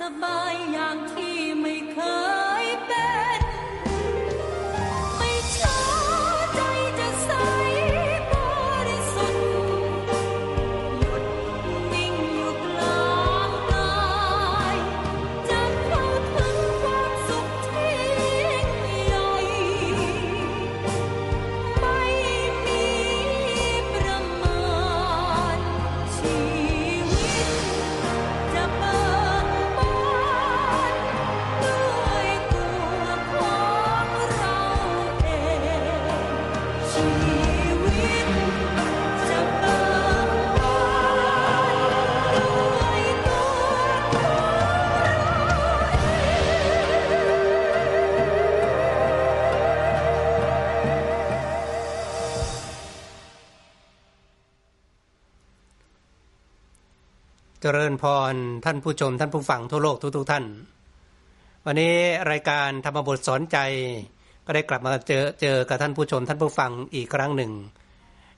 สบายอย่างที่ไม่เคยเป็น จริญพรท่านผู้ชมท่านผู้ฟังทั่วโลกทุกๆท่าน วันนี้รายการธรรมบทสอนใจ ก็ได้กลับมาเจอเจอกับท่านผู้ชมท่านผู้ฟังอีกครั้งหนึ่ง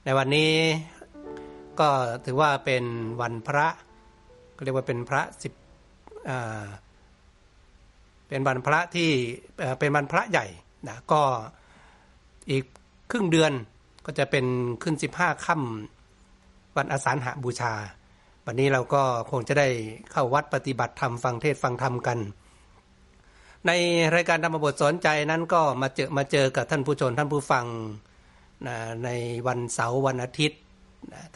ในวันนี้ก็ถือว่าเป็นวันพระก็เรียกว่าเป็นพระสิบเป็นวันพระที่เอ่อเป็นวันพระใหญ่นะก็อีกครึ่งเดือนก็จะเป็นขึ้นสิบห้าค่ำวันอาสาฬหบูชา วันนี้เราก็คงจะได้เข้าวัดปฏิบัติธรรมฟังเทศฟังธรรมกัน ในรายการธรรมบทสอนใจนั้นก็มาเจอมาเจอกับท่านผู้ชมท่านผู้ฟังนะในวันเสาร์วันอาทิตย์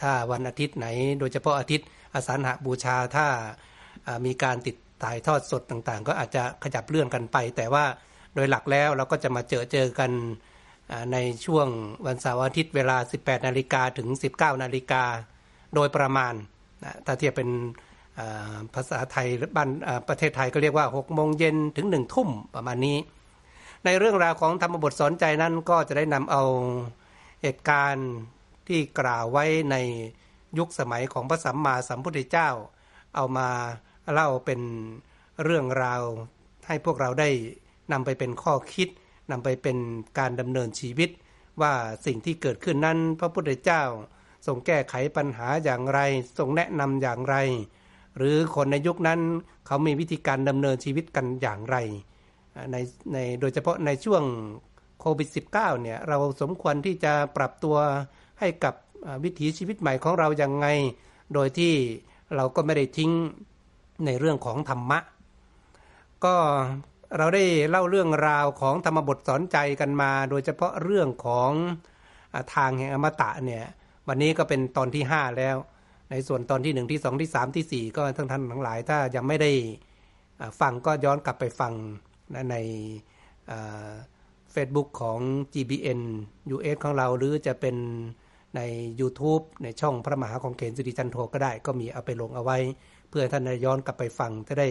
ถ้าวันอาทิตย์ไหน โดยเฉพาะอาทิตย์อาสาฬหบูชาถ้ามีการติดถ่ายทอดสดต่างๆ ก็อาจจะขยับเลื่อนกันไป แต่ว่าโดยหลักแล้วเราก็จะมาเจอเจอกันในช่วงวันเสาร์อาทิตย์เวลา 18 นาฬิกาถึง 19 นาฬิกาโดยประมาณ นะถ้าเทียบเป็นภาษาไทยหรือบ้านประเทศไทยก็เรียกว่า6โมงเย็นถึง1ทุ่มประมาณนี้ ในเรื่องราวของธรรมบทสอนใจนั้นก็จะได้นำเอาเหตุการณ์ที่กล่าวไว้ในยุคสมัยของพระสัมมาสัมพุทธเจ้า เอามาเล่าเป็นเรื่องราวให้พวกเราได้นำไปเป็นข้อคิดนำไปเป็นการดำเนินชีวิต ว่าสิ่งที่เกิดขึ้นนั้นพระพุทธเจ้า ทรงแก้ไขปัญหาอย่างไร ทรงแนะนำอย่างไร หรือคนในยุคนั้นเขามีวิธีการดำเนินชีวิตกันอย่างไรในในโดยเฉพาะในช่วงโควิด -19 เนี่ยเราสมควรที่จะปรับตัวให้กับวิถีชีวิตใหม่ของเราอย่างไง โดยที่เราก็ไม่ได้ทิ้งในเรื่องของธรรมะ ก็เราได้เล่าเรื่องราวของธรรมบทสอนใจกันมา โดยเฉพาะเรื่องของทางแห่งอมตะเนี่ย วันนี้ก็เป็นตอนที่ 5 แล้ว ในส่วนตอนที่ 1 ที่ 2 ที่ 3 ที่ 4 ก็ทั้งท่านทั้งหลาย ถ้ายังไม่ได้ฟังก็ย้อนกลับไปฟังในเฟซบุ๊กของ GBN US ของเราหรือจะเป็นใน YouTube ในช่องพระมหาของเขนสิริจันโทก็ได้ ก็มีเอาไปลงเอาไว้ เพื่อท่านย้อนกลับไปฟังจะได้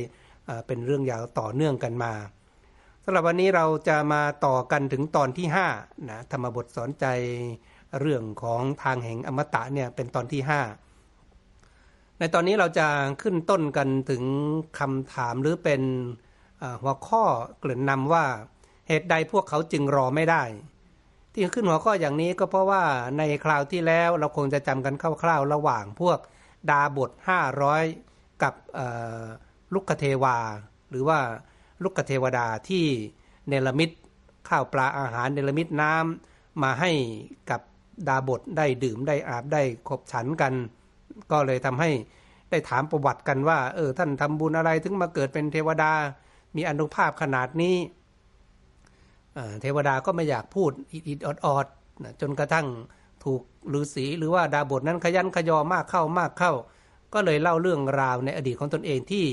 เป็นเรื่องยาวต่อเนื่องกันมาสำหรับวันนี้เราจะมาต่อกันถึงตอนที่5นะธรรมบทสอนใจ เรื่องของทางแห่งอมตะเนี่ยเป็นตอนที่ 5 ในตอนนี้เราจะขึ้นต้นกันถึงคำถามหรือเป็นหัวข้อเกริ่นนำว่าเหตุใดพวกเขาจึงรอไม่ได้ ที่ขึ้นหัวข้ออย่างนี้ก็เพราะว่าในคราวที่แล้วเราคงจะจำกันคร่าวๆระหว่างพวกดาบท 500 กับลุกคเทวา หรือว่าลุกคเทวดาที่เนรมิตข้าวปลาอาหารเนรมิตน้ำมาให้กับ ดาบทได้ดื่มได้อาบได้ขบฉันกัน ก็เลยทำให้ได้ถามประวัติกันว่า เออ ท่านทำบุญอะไรถึงมาเกิดเป็นเทวดา มีอนุภาพขนาดนี้เเทวดาก็ไม่อยากพูดอิดออดจนกระทั่งถูกฤาษีหรือว่าดาบทนั้นขยันขยอมากเข้ามากเข้า ก็เลยเล่าเรื่องราวในอดีตของตนเองที่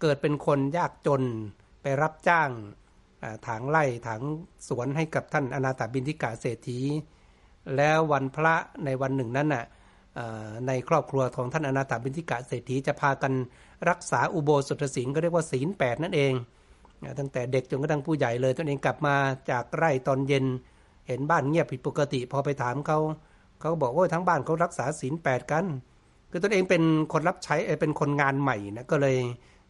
เกิดเป็นคนยากจนไปรับจ้างถางไร่ถางสวนให้กับท่านอนาถาบินทิกาเศรษฐี แล้ววันพระในวันหนึ่งนั้นน่ะในครอบครัวของท่านอนาถาบินทิกาเศรษฐีจะพากันรักษาอุโบสถศีลก็เรียกว่าศีลแปดนั่นเอง ตั้งแต่เด็กจนกระทั่งผู้ใหญ่เลยตนเองกลับมาจากไร่ตอนเย็น เห็นบ้านเงียบผิดปกติ พอไปถามเขาเขาก็บอกว่าทั้งบ้านเขารักษาศีลแปดกัน คือตนเองเป็นคนรับใช้เอ่อเป็นคนงานใหม่นะก็เลย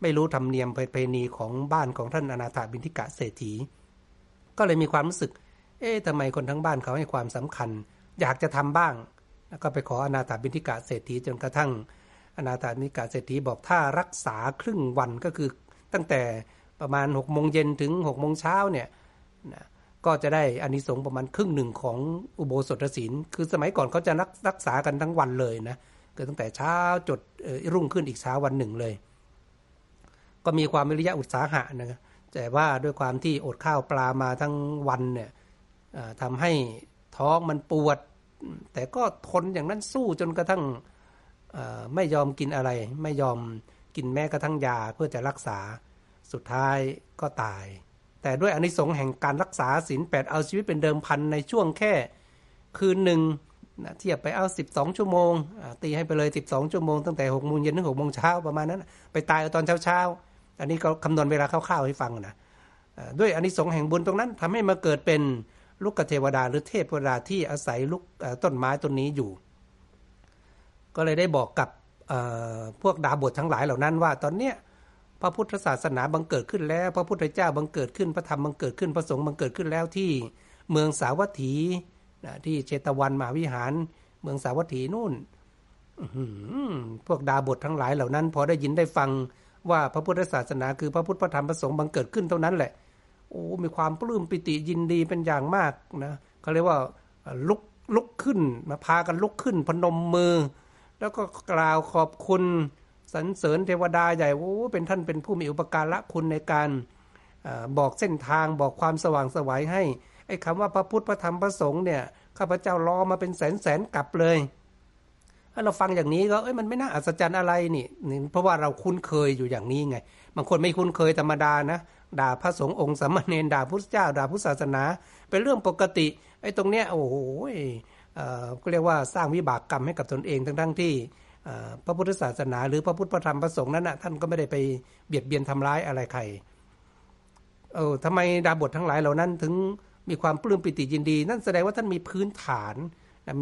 ไม่รู้ธรรมเนียมประเพณีของบ้านของท่านอนาถาบินทิกะเศรษฐี ก็เลยมีความรู้สึก เอ๊ะทำไมคนทั้งบ้านเขาให้ความสำคัญ อยากจะทำบ้าง แล้วก็ไปขออนาถาบินทิกะเศรษฐีจนกระทั่ง อนาถามินทิกาเศรษฐีบอกถ้ารักษาครึ่งวันก็คือตั้งแต่ประมาณ6โมงเย็นถึง6โมงเช้าเนี่ยนะก็จะได้อานิสงส์ประมาณครึ่งหนึ่งของอุโบสถศีล คือสมัยก่อนเขาจะรักรักษากันทั้งวันเลยนะคือตั้งแต่เช้าจดรุ่งขึ้นอีกเช้าวันหนึ่งเลย ก็มีความวิริยะอุตสาหะนะแต่ว่าด้วยความที่อดข้าวปลามาทั้งวันเนี่ย ทำให้ท้องมันปวด แต่ก็ทนอย่างนั้นสู้จนกระทั่งไม่ยอมกินอะไร ไม่ยอมกินแม้กระทั่งยาเพื่อจะรักษาสุดท้ายก็ตาย แต่ด้วยอนิสงส์แห่งการรักษาศีลแปดเอาชีวิตเป็นเดิมพันในช่วงแค่คืนหนึ่งนะเทียบไปเอา 12 ชั่วโมง ตีให้ไปเลย 12 ชั่วโมงตั้งแต่6โมงเย็นถึง6โมงเช้าประมาณนั้น ไปตายเอาตอนเช้าๆ อันนี้ก็คำนวณเวลาคร่าวๆให้ฟังนะด้วยอนิสงส์แห่งบุญตรงนั้นทำให้มาเกิดเป็น ลูกเทวดาหรือเทพเวดาที่อาศัยลูกต้นไม้ต้นนี้อยู่ ก็เลยได้บอกกับพวกดาบททั้งหลายเหล่านั้นว่า ตอนเนี้ยพระพุทธศาสนาบังเกิดขึ้นแล้ว พระพุทธเจ้าบังเกิดขึ้นพระธรรมบังเกิดขึ้นพระสงฆ์บังเกิดขึ้นแล้วที่เมืองสาวัตถีที่เชตวันมหาวิหาร เมืองสาวัตถีนู่นพวกดาบททั้งหลายเหล่านั้น พอได้ยินได้ฟังว่าพระพุทธศาสนาคือพระพุทธพระธรรมพระสงฆ์บังเกิดขึ้นเท่านั้นแหละ โอ้มีความปลื้มปิติยินดีเป็นอย่างมากนะเขาเรียกว่าลุกลุกขึ้นมาพากันลุกขึ้นพนมมือ แล้วก็กล่าวขอบคุณสรรเสริญเทวดาใหญ่โอ้เป็นท่านเป็นผู้มีอุปการะคุณในการอบอกเส้นทางบอกความสว่างสวัยให้ไอ้คำว่าพระพุทธพระธรรมพระสงฆ์เนี่ยข้าพเจ้ารอมาเป็นแสนแสนกลับเลยถ้าเราฟังอย่างนี้ก็เอ้ยมันไม่น่าอัศจรรย์อะไรนี่ เพราะว่าเราคุ้นเคยอยู่อย่างนี้ไง บางคนไม่คุ้นเคยธรรมดานะ ด่าพระสงฆ์องค์สัมมาเนนด่าพุทธเจ้าด่าพุทธศาสนา เป็นเรื่องปกติไอ้ตรงเนี้ยโอ้โหก็เรียกว่าสร้างวิบากกรรมให้กับตนเองทั้งทั้งที่พระพุทธศาสนา หรือพระพุทธพระธรรมพระสงฆ์นั้นนะท่านก็ไม่ได้ไปเบียดเบียนทำร้ายอะไรใครเออทำไมดาบททั้งหลายเหล่านั้นถึงมีความปลื้มปิติยินดี นั่นแสดงว่าท่านมีพื้นฐาน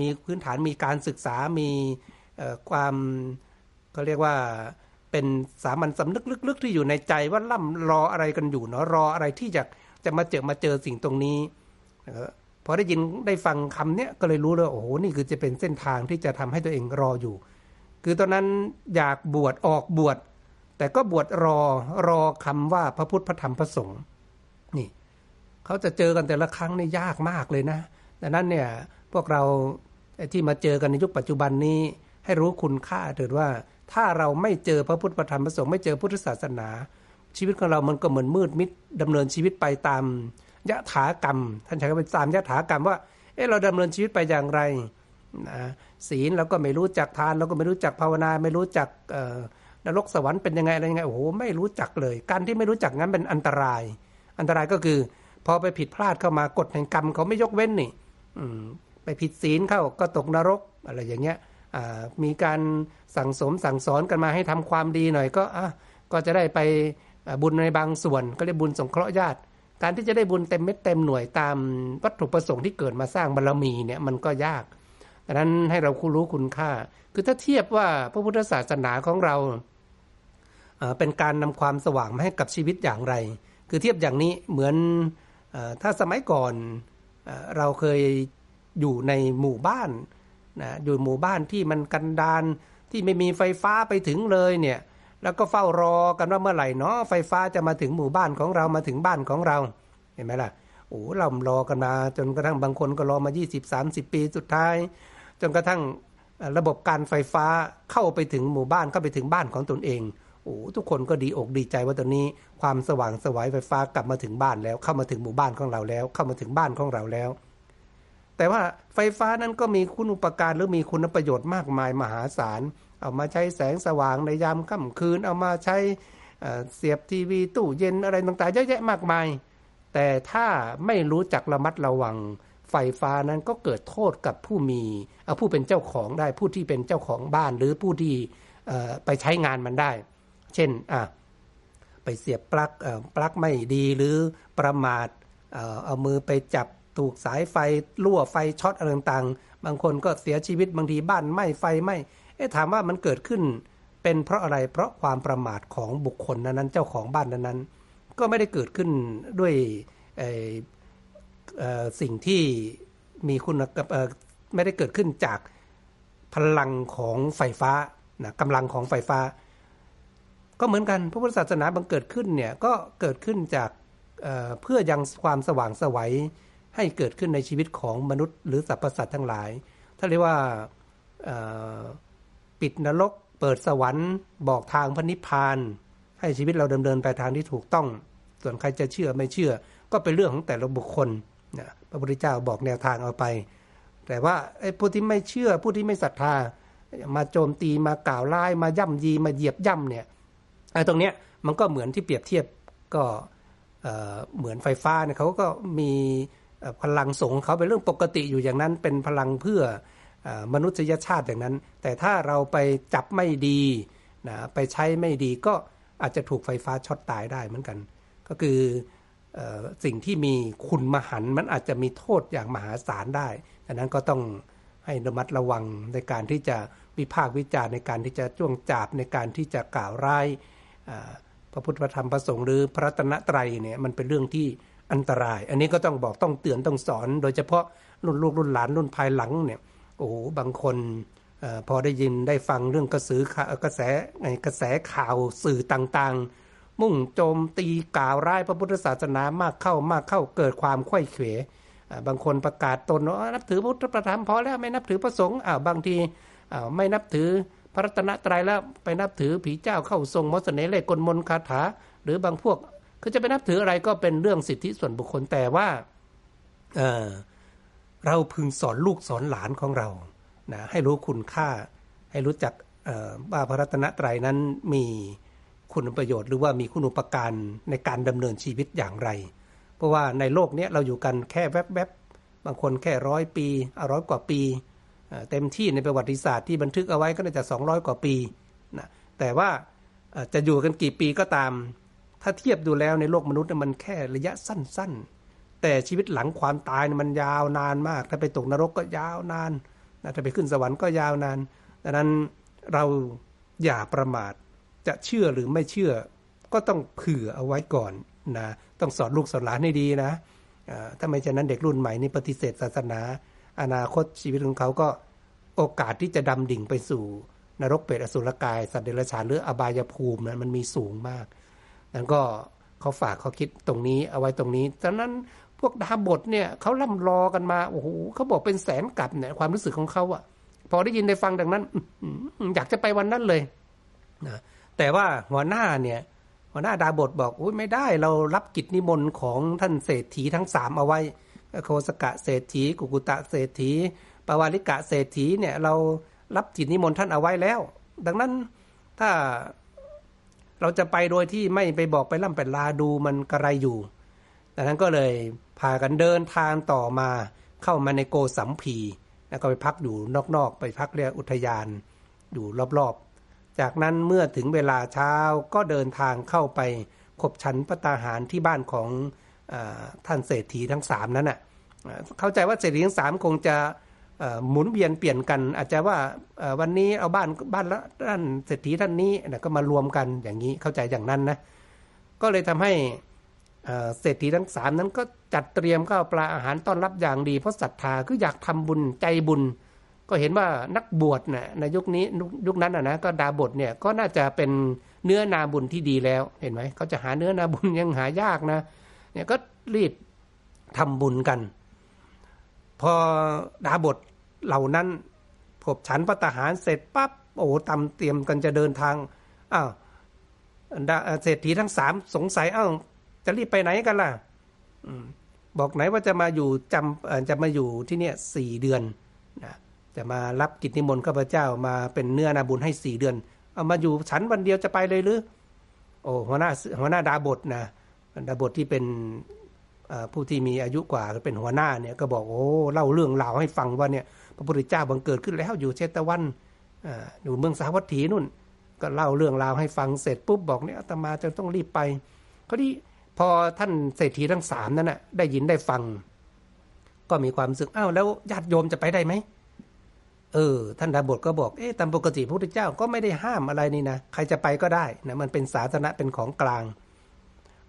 มีพื้นฐานมีการศึกษามีความก็เรียกว่า เป็นสามัญสำนึกลึกๆที่อยู่ในใจว่าล่ำรออะไรกันอยู่เนาะรออะไรที่จะจะมาเจอมาเจอสิ่งตรงนี้นะพอได้ยินได้ฟังคำเนี้ยก็เลยรู้เลยโอ้โหนี่คือจะเป็นเส้นทางที่จะทำให้ตัวเองรออยู่ คือตอนนั้นอยากบวชออกบวชแต่ก็บวชรอรอคำว่าพระพุทธพระธรรมพระสงฆ์นี่เขาจะเจอกันแต่ละครั้งนี่ยากมากเลยนะดังนั้นเนี่ยพวกเราที่มาเจอกันในยุคปัจจุบันนี้ให้รู้คุณค่าเถิดว่า ถ้าเราไม่เจอพระพุทธธรรมประสงค์ไม่เจอพุทธศาสนา ชีวิตของเรามันก็เหมือนมืดมิดดำเนินชีวิตไปตามยะถากรรม ท่านใช้คำว่าตามยะถากรรมว่าเออเราดำเนินชีวิตไปอย่างไรนะศีลเราก็ไม่รู้จักทานเราก็ไม่รู้จักภาวนา ไม่รู้จักนรกสวรรค์เป็นยังไงอะไรยังไงโอ้โหไม่รู้จักเลย การที่ไม่รู้จักงั้นเป็นอันตราย อันตรายก็คือ พอไปผิดพลาดเข้ามากฎแห่งกรรมเขาไม่ยกเว้นนี่ไปผิดศีลเข้าก็ตกนรกอะไรอย่างเงี้ย มีการสั่งสมสั่งสอนกันมาให้ทำความดีหน่อยก็อะก็จะได้ไปบุญในบางส่วน ก็เรียกบุญสงเคราะห์ญาติ การที่จะได้บุญเต็มเม็ดเต็มหน่วยตามวัตถุประสงค์ที่เกิดมาสร้างบารรมีเนี่ยมันก็ยากดังนั้นให้เราคูรู้คุณค่า คือถ้าเทียบว่าพระพุทธศาสนาของเราเป็นการนำความสว่างมาให้กับชีวิตอย่างไร คือเทียบอย่างนี้เหมือนถ้าสมัยก่อนเราเคยอยู่ในหมู่บ้าน นะอยู่หมู่บ้านที่มันกันดานที่ไม่มีไฟฟ้าไปถึงเลยเนี่ยแล้วก็เฝ้ารอกันว่าเมื่อไหร่เนาะไฟฟ้าจะมาถึงหมู่บ้านของเรามาถึงบ้านของเรา เห็นไหมล่ะโอ้เรารอกันมา จนกระทั่งบางคนก็รอมา 20-30 ปีสุดท้าย จนกระทั่งระบบการไฟฟ้าเข้าไปถึงหมู่บ้านเข้าไปถึงบ้านของตนเองโอ้ทุกคนก็ดีอกดีใจว่าตอนนี้ ความสว่างสวยไฟฟ้ากลับมาถึงบ้านแล้วเข้ามาถึงหมู่บ้านของเราแล้ว เข้ามาถึงบ้านของเราแล้ว แต่ว่าไฟฟ้านั้นก็มีคุณอุปการหรือมีคุณประโยชน์มากมายมหาศาล เอามาใช้แสงสว่างในยามค่ำคืน เอามาใช้เสียบทีวีตู้เย็นอะไรต่างๆเยอะแยะมากมาย แต่ถ้าไม่รู้จักระมัดระวัง ไฟฟ้านั้นก็เกิดโทษกับผู้มีผู้เป็นเจ้าของได้ผู้ที่เป็นเจ้าของบ้านหรือผู้ที่ไปใช้งานมันได้ เช่นไปเสียบปลั๊กปลั๊กไม่ดีหรือประมาทเอามือไปจับ ถูกสายไฟรั่วไฟช็อตอะไรต่างๆ บางคนก็เสียชีวิตบางทีบ้านไหม้ไฟไหม้เอ๊ะถามว่ามันเกิดขึ้น เป็นเพราะอะไรเพราะความประมาทของบุคคลนั้นเจ้าของบ้านนั้นก็ไม่ได้เกิดขึ้นด้วยสิ่งที่มีคุณไม่ได้เกิดขึ้นจากพลังของไฟฟ้านะกำลังของไฟฟ้า ก็เหมือนกันพระพุทธศาสนาบังเกิดขึ้นเนี่ยก็เกิดขึ้นจากเเพื่อยังความสว่างสวัย ให้เกิดขึ้นในชีวิตของมนุษย์ หรือสรรพสัตว์ทั้งหลายถ้าเรียกว่าปิดนรก เปิดสวรรค์ บอกทางพระนิพพาน ให้ชีวิตเราดำเนินไปทางที่ถูกต้อง ส่วนใครจะเชื่อไม่เชื่อ ก็เป็นเรื่องของแต่ละบุคคลนะพระพุทธเจ้าบอกแนวทางเอาไป แต่ว่าไอ้ผู้ที่ไม่เชื่อผู้ที่ไม่ศรัทธา มาโจมตีมากล่าวร้ายมาย่ำยีมาเหยียบย่ำเนี่ยไอ้ตรงเนี้ยมันก็เหมือนที่เปรียบเทียบก็เหมือนไฟฟ้าเนี่ยเขาก็มี พลังสงเขาเป็นเรื่องปกติอยู่อย่างนั้นเป็นพลังเพื่อมนุษยชาติอย่างนั้น แต่ถ้าเราไปจับไม่ดีนะไปใช้ไม่ดีก็อาจจะถูกไฟฟ้าช็อตตายได้เหมือนกัน ก็คืออสิ่งที่มีคุณมหันมันอาจจะมีโทษอย่างมหาศาลได้ดังนั้นก็ต้องให้ระมัดระวังในการที่จะวิพากษ์วิจารณ์ในการที่จะจ้วงจาบในการที่จะกล่าวร้ายพระพุทธธรรมประสงค์หรือพระตนะไตรเนี่ยมันเป็นเรื่องที่ อันตราย อันนี้ก็ต้องบอกต้องเตือนต้องสอน โดยเฉพาะรุ่นลูกรุ่นหลานรุ่นภายหลังเนี่ยโอ้บางคนอพอได้ยินได้ฟังเรื่องกระสือกระแสกระแสข่าวสื่อต่างๆ มุ่งโจมตีกล่าวร้ายพระพุทธศาสนามากเข้ามากเข้าเกิดความข้ยเขวบางคนประกาศตนว่านับถือพุทธประธรรมพอแล้วไม่นับถือพระสงฆ์อ้าวบางทีอ้าวไม่นับถือพระรัตนตรัยแล้วไปนับถือผีเจ้าเข้าทรงมอสเนย์เลขกลมนคาถา หรือบางพวก คือจะไปนับถืออะไรก็เป็นเรื่องสิทธิส่วนบุคคลแต่ว่าเเราพึงสอนลูกสอนหลานของเรานะให้รู้คุณค่า ให้รู้จักว่าพระรัตนตรัยนั้นมีคุณประโยชน์ หรือว่ามีคุณอุปการในการดำเนินชีวิตอย่างไร เพราะว่าในโลกนี้เราอยู่กันแค่แวบๆบางคนแค่ร้อยปีอร้อยกว่าปี เต็มที่ในประวัติศาสตร์ที่บันทึกเอาไว้ก็น่าจะ 200 กว่าปีนะแต่ว่าจะอยู่กันกี่ปีก็ตาม ถ้าเทียบดูแล้วในโลกมนุษย์มันแค่ระยะสั้น ๆ แต่ชีวิตหลังความตายมันยาวนานมาก ถ้าไปตกนรกก็ยาวนานถ้าไปขึ้นสวรรค์ก็ยาวนาน ดังนั้นเราอย่าประมาท จะเชื่อหรือไม่เชื่อ ก็ต้องเผื่อเอาไว้ก่อนนะ ต้องสอนลูกสอนหลานให้ดีนะถ้าไม่เช่นนั้นเด็กรุ่นใหม่นี่ปฏิเสธศาสนา อนาคตชีวิตของเขาก็โอกาสที่จะดำดิ่งไปสู่ นรกเปรตอสุรกาย สัตว์เดรัจฉานหรืออบายภูมินั้นมันมีสูงมาก นั้นก็เขาฝากเขาคิดตรงนี้เอาไว้ตรงนี้ดังนั้นพวกดาบทเนี่ยเขาล่ำรอกันมาโอ้โหเขาบอกเป็นแสนกับเนี่ยความรู้สึกของเขาอะพอได้ยินได้ฟังดังนั้นอยากจะไปวันนั้นเลยนะแต่ว่าหัวหน้าเนี่ยหัวหน้าดาบทบอกอุ้ยไม่ได้เรารับกิจนิมนต์ของท่านเศรษฐีทั้งสามเอาไว้โคสกะเศรษฐีกุกุตะเศรษฐีปวาริกะเศรษฐีเนี่ยเรารับจิตนิมนต์ท่านเอาไว้แล้ว ดังนั้นถ้า เราจะไปโดยที่ไม่ไปบอกไปล่ำไปลาดูมันกระไรอยู่ดังนั้นก็เลยพากันเดินทางต่อมาเข้ามาในโกสัมพีแล้วก็ไปพักอยู่นอกๆไปพักเรียกอุทยานอยู่รอบๆ จากนั้นเมื่อถึงเวลาเช้าก็เดินทางเข้าไปขบฉันพระตาหารที่บ้านของท่านเศรษฐีทั้งสามนั้นน่ะเข้าใจว่าเศรษฐีทั้งสามคงจะ หมุนเวียนเปลี่ยนกัน อาจจะว่าวันนี้เอาบ้านบ้านละท่านเศรษฐีท่านนี้ก็มารวมกันอย่างนี้เข้าใจอย่างนั้นนะก็เลยทำให้เศรษฐีทั้งสามนั้นก็จัดเตรียมข้าวปลาอาหารต้อนรับอย่างดี เพราะศรัทธาคืออยากทำบุญใจบุญ ก็เห็นว่านักบวชนะในยุคนี้ยุคนั้นนะก็ดาบทเนี่ยก็น่าจะเป็นเนื้อนาบุญที่ดีแล้วเห็นไหมเขาจะหาเนื้อนาบุญยังหายากนะเนี่ยก็รีบทำบุญกัน พอดาบทเหล่านั้นพบฉันพระทหารเสร็จปั๊บโอ้ตำเตรียมกันจะเดินทางอ้าวเศรษฐีทั้งสามสงสัยอ้าวจะรีบไปไหนกันล่ะบอกไหนว่าจะมาอยู่จำจะมาอยู่ที่เนี่ยสี่เดือนนะจะมารับกิจนิมนต์ข้าพเจ้ามาเป็นเนื้อนาบุญให้สี่เดือน เอามาอยู่ฉันวันเดียวจะไปเลยหรือโอ้หัวหน้าหัวหน้าดาบทนะดาบทที่เป็น ผู้ที่มีอายุกว่าเป็นหัวหน้าเนี่ยก็บอกโอ้เล่าเรื่องราวให้ฟังว่าเนี่ยพระพุทธเจ้าบังเกิดขึ้นแล้วอยู่เชตวันอยู่เมืองสาวัตถีนู่น ก็เล่าเรื่องราวให้ฟังเสร็จปุ๊บบอกเนี่ยอาตมาจะต้องรีบไปเขาที่พอท่านเศรษฐีทั้งสามนั้นนะได้ยินได้ฟัง ก็มีความสึกอ้าวแล้วญาติโยมจะไปได้ไหมเออท่านดาบทก็บอกเอ๊ะตามปกติพระพุทธเจ้าก็ไม่ได้ห้ามอะไรนี่นะใครจะไปก็ได้นะมันเป็นสาธารณะเป็นของกลาง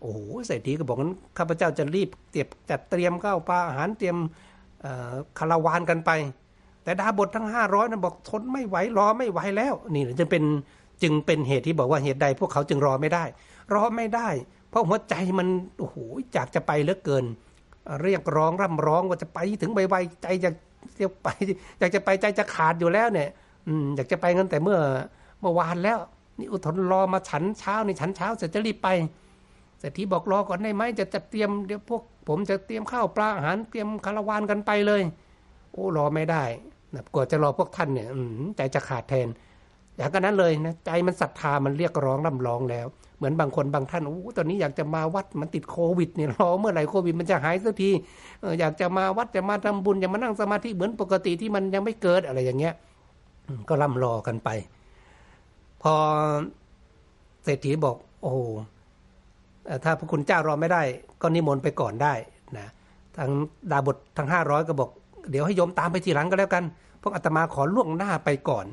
โอ้โหเศรษฐีก็บอกงั้นข้าพเจ้าจะรีบเตรียมจัดเตรียมข้าวปลาอาหารเตรียมคาราวานกันไป แต่ดาบททั้งห้าร้อยนั้นบอกทนไม่ไหวรอไม่ไหวแล้ว นี่จึงเป็นจึงเป็นเหตุที่บอกว่าเหตุใดพวกเขาจึงรอไม่ได้ รอไม่ได้ เพราะหัวใจมันโอ้โหอยากจะไปเหลือเกิน เรียกร้องร่ำร้องว่าจะไปถึงไวๆใจจะเรียกไปอยากจะไปใจจะขาดอยู่แล้วเนี่ยอืมอยากจะไปกันแต่เมื่อเมื่อวานแล้ว นี่อุทนรอมาฉันเช้านี่ฉันเช้าเสร็จจะรีบไป ศรษฐีบอกรอก่อนได้ไหมจะจะเตรียมเดี๋ยวพวกผมจะเตรียมข้าวปลาอาหารเตรียมคาราวานกันไปเลย โอ้รอไม่ได้นะกว่าจะรอพวกท่านเนี่ยใจจะขาดแทนอย่างนั้นเลยนะใจมันศรัทธามันเรียกร้องร่ำร้องแล้ว เหมือนบางคนบางท่านโอ้ตอนนี้อยากจะมาวัดมันติดโควิดเนี่ยรอเมื่อไหร่โควิดมันจะหายสักทีอยากจะมาวัดจะมาทำบุญอยากมานั่งสมาธิเหมือนปกติที่มันยังไม่เกิดอะไรอย่างเงี้ยก็ร่ำรอกันไป พอเศรษฐีบอก โอ้ ถ้าพระคุณเจ้ารอไม่ได้ ก็นิมนต์ไปก่อนได้นะทางดาบททั้งห้าร้อยก็บอก เดี๋ยวให้โยมตามไปทีหลังก็แล้วกันพวกอาตมาขอล่วงหน้าไปก่อน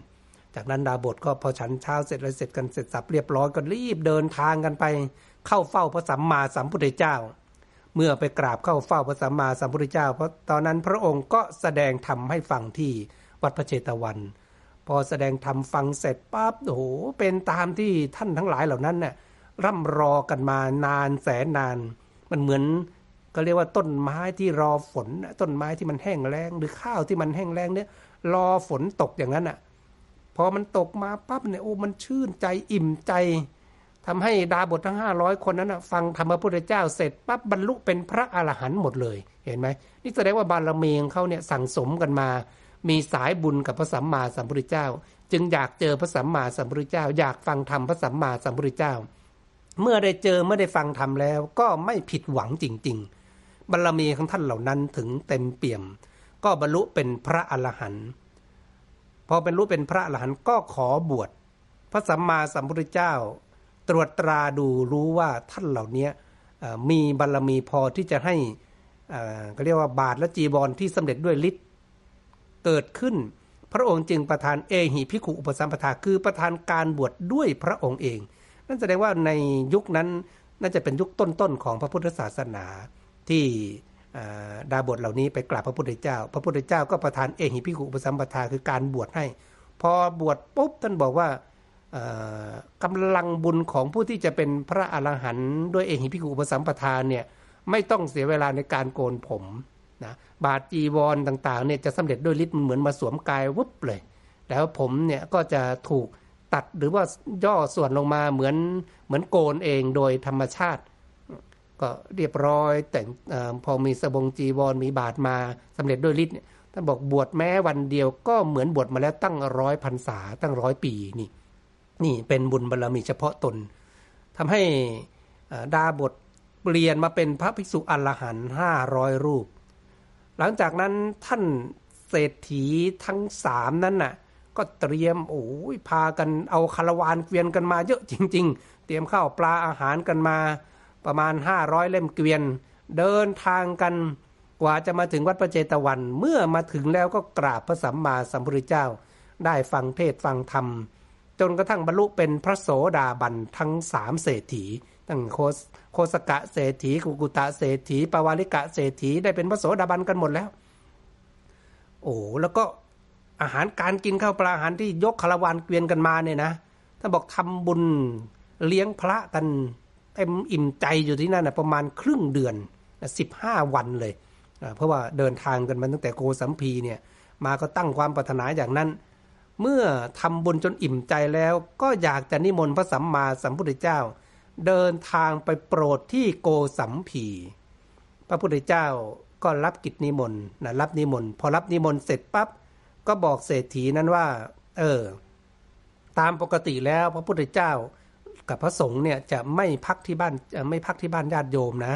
จากนั้นดาบทก็พอฉันเช้าเสร็จแล้วเสร็จกันเสร็จสับเรียบร้อยก็รีบเดินทางกันไป เข้าเฝ้าพระสัมมาสัมพุทธเจ้า เมื่อไปกราบเข้าเฝ้าพระสัมมาสัมพุทธเจ้า เพราะตอนนั้นพระองค์ก็แสดงธรรมให้ฟังที่วัดพระเชตวัน พอแสดงธรรมฟังเสร็จปั๊บโอ้โหเป็นตามที่ท่านทั้งหลายเหล่านั้นเนี่ย ร่ำรอกันมานานแสนนาน มันเหมือนก็เรียกว่าต้นไม้ที่รอฝนต้นไม้ที่มันแห้งแล้งหรือข้าวที่มันแห้งแล้งเนี่ย รอฝนตกอย่างนั้นอะ พอมันตกมาปั๊บเนี่ยโอ้มันชื่นใจอิ่มใจทำให้ดาบททั้งห้าร้อยคนนั้นฟังธรรมพระพุทธเจ้าเสร็จปั๊บบรรลุเป็นพระอรหันต์หมดเลยเห็นไหมนี่แสดงว่าบารมีของเขาเนี่ยสั่งสมกันมา มีสายบุญกับพระสัมมาสัมพุทธเจ้า จึงอยากเจอพระสัมมาสัมพุทธเจ้า อยากฟังธรรมพระสัมมาสัมพุทธเจ้า เมื่อได้เจอเมื่อได้ฟังธรรมแล้ว ก็ไม่ผิดหวังจริง ๆบารรมีของท่านเหล่านั้นถึงเต็มเปี่ยม ก็บรรลุเป็นพระอรหันต์พอเป็นรู้เป็นพระอรหันต์ก็ขอบวช พระสัมมาสัมพุทธเจ้า ตรวจตราดูรู้ว่าท่านเหล่านี้มีบารรมีพอที่จะให้ก็เรียกว่าบาทและจีบอลที่สำเร็จด้วยฤทธิ์เกิดขึ้น พระองค์จึงประทานเอหิพิขุอุปสัมปทาคือประทานการบวชดด้วยพระองค์เอง นั่นแสดงว่าในยุคนั้นน่าจะเป็นยุคต้นๆของพระพุทธศาสนาที่ดาบทเหล่านี้ไปกราบพระพุทธเจ้า พระพุทธเจ้าก็ประทานเอหิพิขุปสัมปทาคือการบวชให้ พอบวชปุ๊บท่านบอกว่ากำลังบุญของผู้ที่จะเป็นพระอรหันต์ด้วยเอหิพิขุปสัมปทานเนี่ยไม่ต้องเสียเวลาในการโกนผมนะบาทจีวรต่างๆเนี่ยจะสำเร็จด้วยฤทธิ์มันเหมือนมาสวมกายวุบเลย แล้วผมเนี่ยก็จะถูก ตัดหรือว่าย่อส่วนลงมาเหมือนเหมือนโกนเองโดยธรรมชาติ ก็เรียบร้อยแต่งอพอมีสบงจีวรมีบาทมาสำเร็จด้วยฤทธิ์ท่านบอกบวชแม้วันเดียวก็เหมือนบวชมาแล้วตั้งร้อยพรรษาตั้งร้อยปีนี่ นี่เป็นบุญบารรมีเฉพาะตนทำให้ดาบทเปลี่ยนมาเป็นพระภิกษุอรหันต์ห้าร้อยรูป หลังจากนั้นท่านเศรษฐีทั้งสามนั้นน่ะ ก็เตรียมโอ้ยพากันเอาคารวานเกวียนกันมาเยอะจริง ๆ เตรียมข้าวปลาอาหารกันมา ประมาณ 500 เล่มเกวียน เดินทางกันกว่าจะมาถึงวัดพระเจตวัน เมื่อมาถึงแล้วก็กราบพระสัมมาสัมพุทธเจ้า ได้ฟังเทศฟังธรรม จนกระทั่งบรรลุเป็นพระโสดาบันทั้งสามเศรษฐีตั้งโคโคสกะเศรษฐีกุกุตะเศรษฐีปวาริกะเศรษฐีได้เป็นพระโสดาบันกันหมดแล้ว โอ้แล้วก็ อาหารการกินข้าวปลาอาหารที่ยกคารวานเกวียนกันมาเนี่ยนะถ้าบอกทำบุญเลี้ยงพระกันเต็มอิ่มใจอยู่ที่นั่นนะประมาณครึ่งเดือนสิบห้าวันเลยเพราะว่าเดินทางกันมาตั้งแต่โกสัมพีเนี่ยมาก็ตั้งความปรารถนาอย่างนั้น เมื่อทำบุญจนอิ่มใจแล้วก็อยากจะนิมนต์พระสัมมาสัมพุทธเจ้า เดินทางไปโปรดที่โกสัมพีพระพุทธเจ้าก็รับกิจนิมนต์นะรับนิมนต์พอรับนิมนต์เสร็จปั๊บ ก็บอกเศรษฐีนั้นว่า เออ ตามปกติแล้วพระพุทธเจ้ากับพระสงฆ์เนี่ยจะไม่พักที่บ้านไม่พักที่บ้านญาติโยมนะ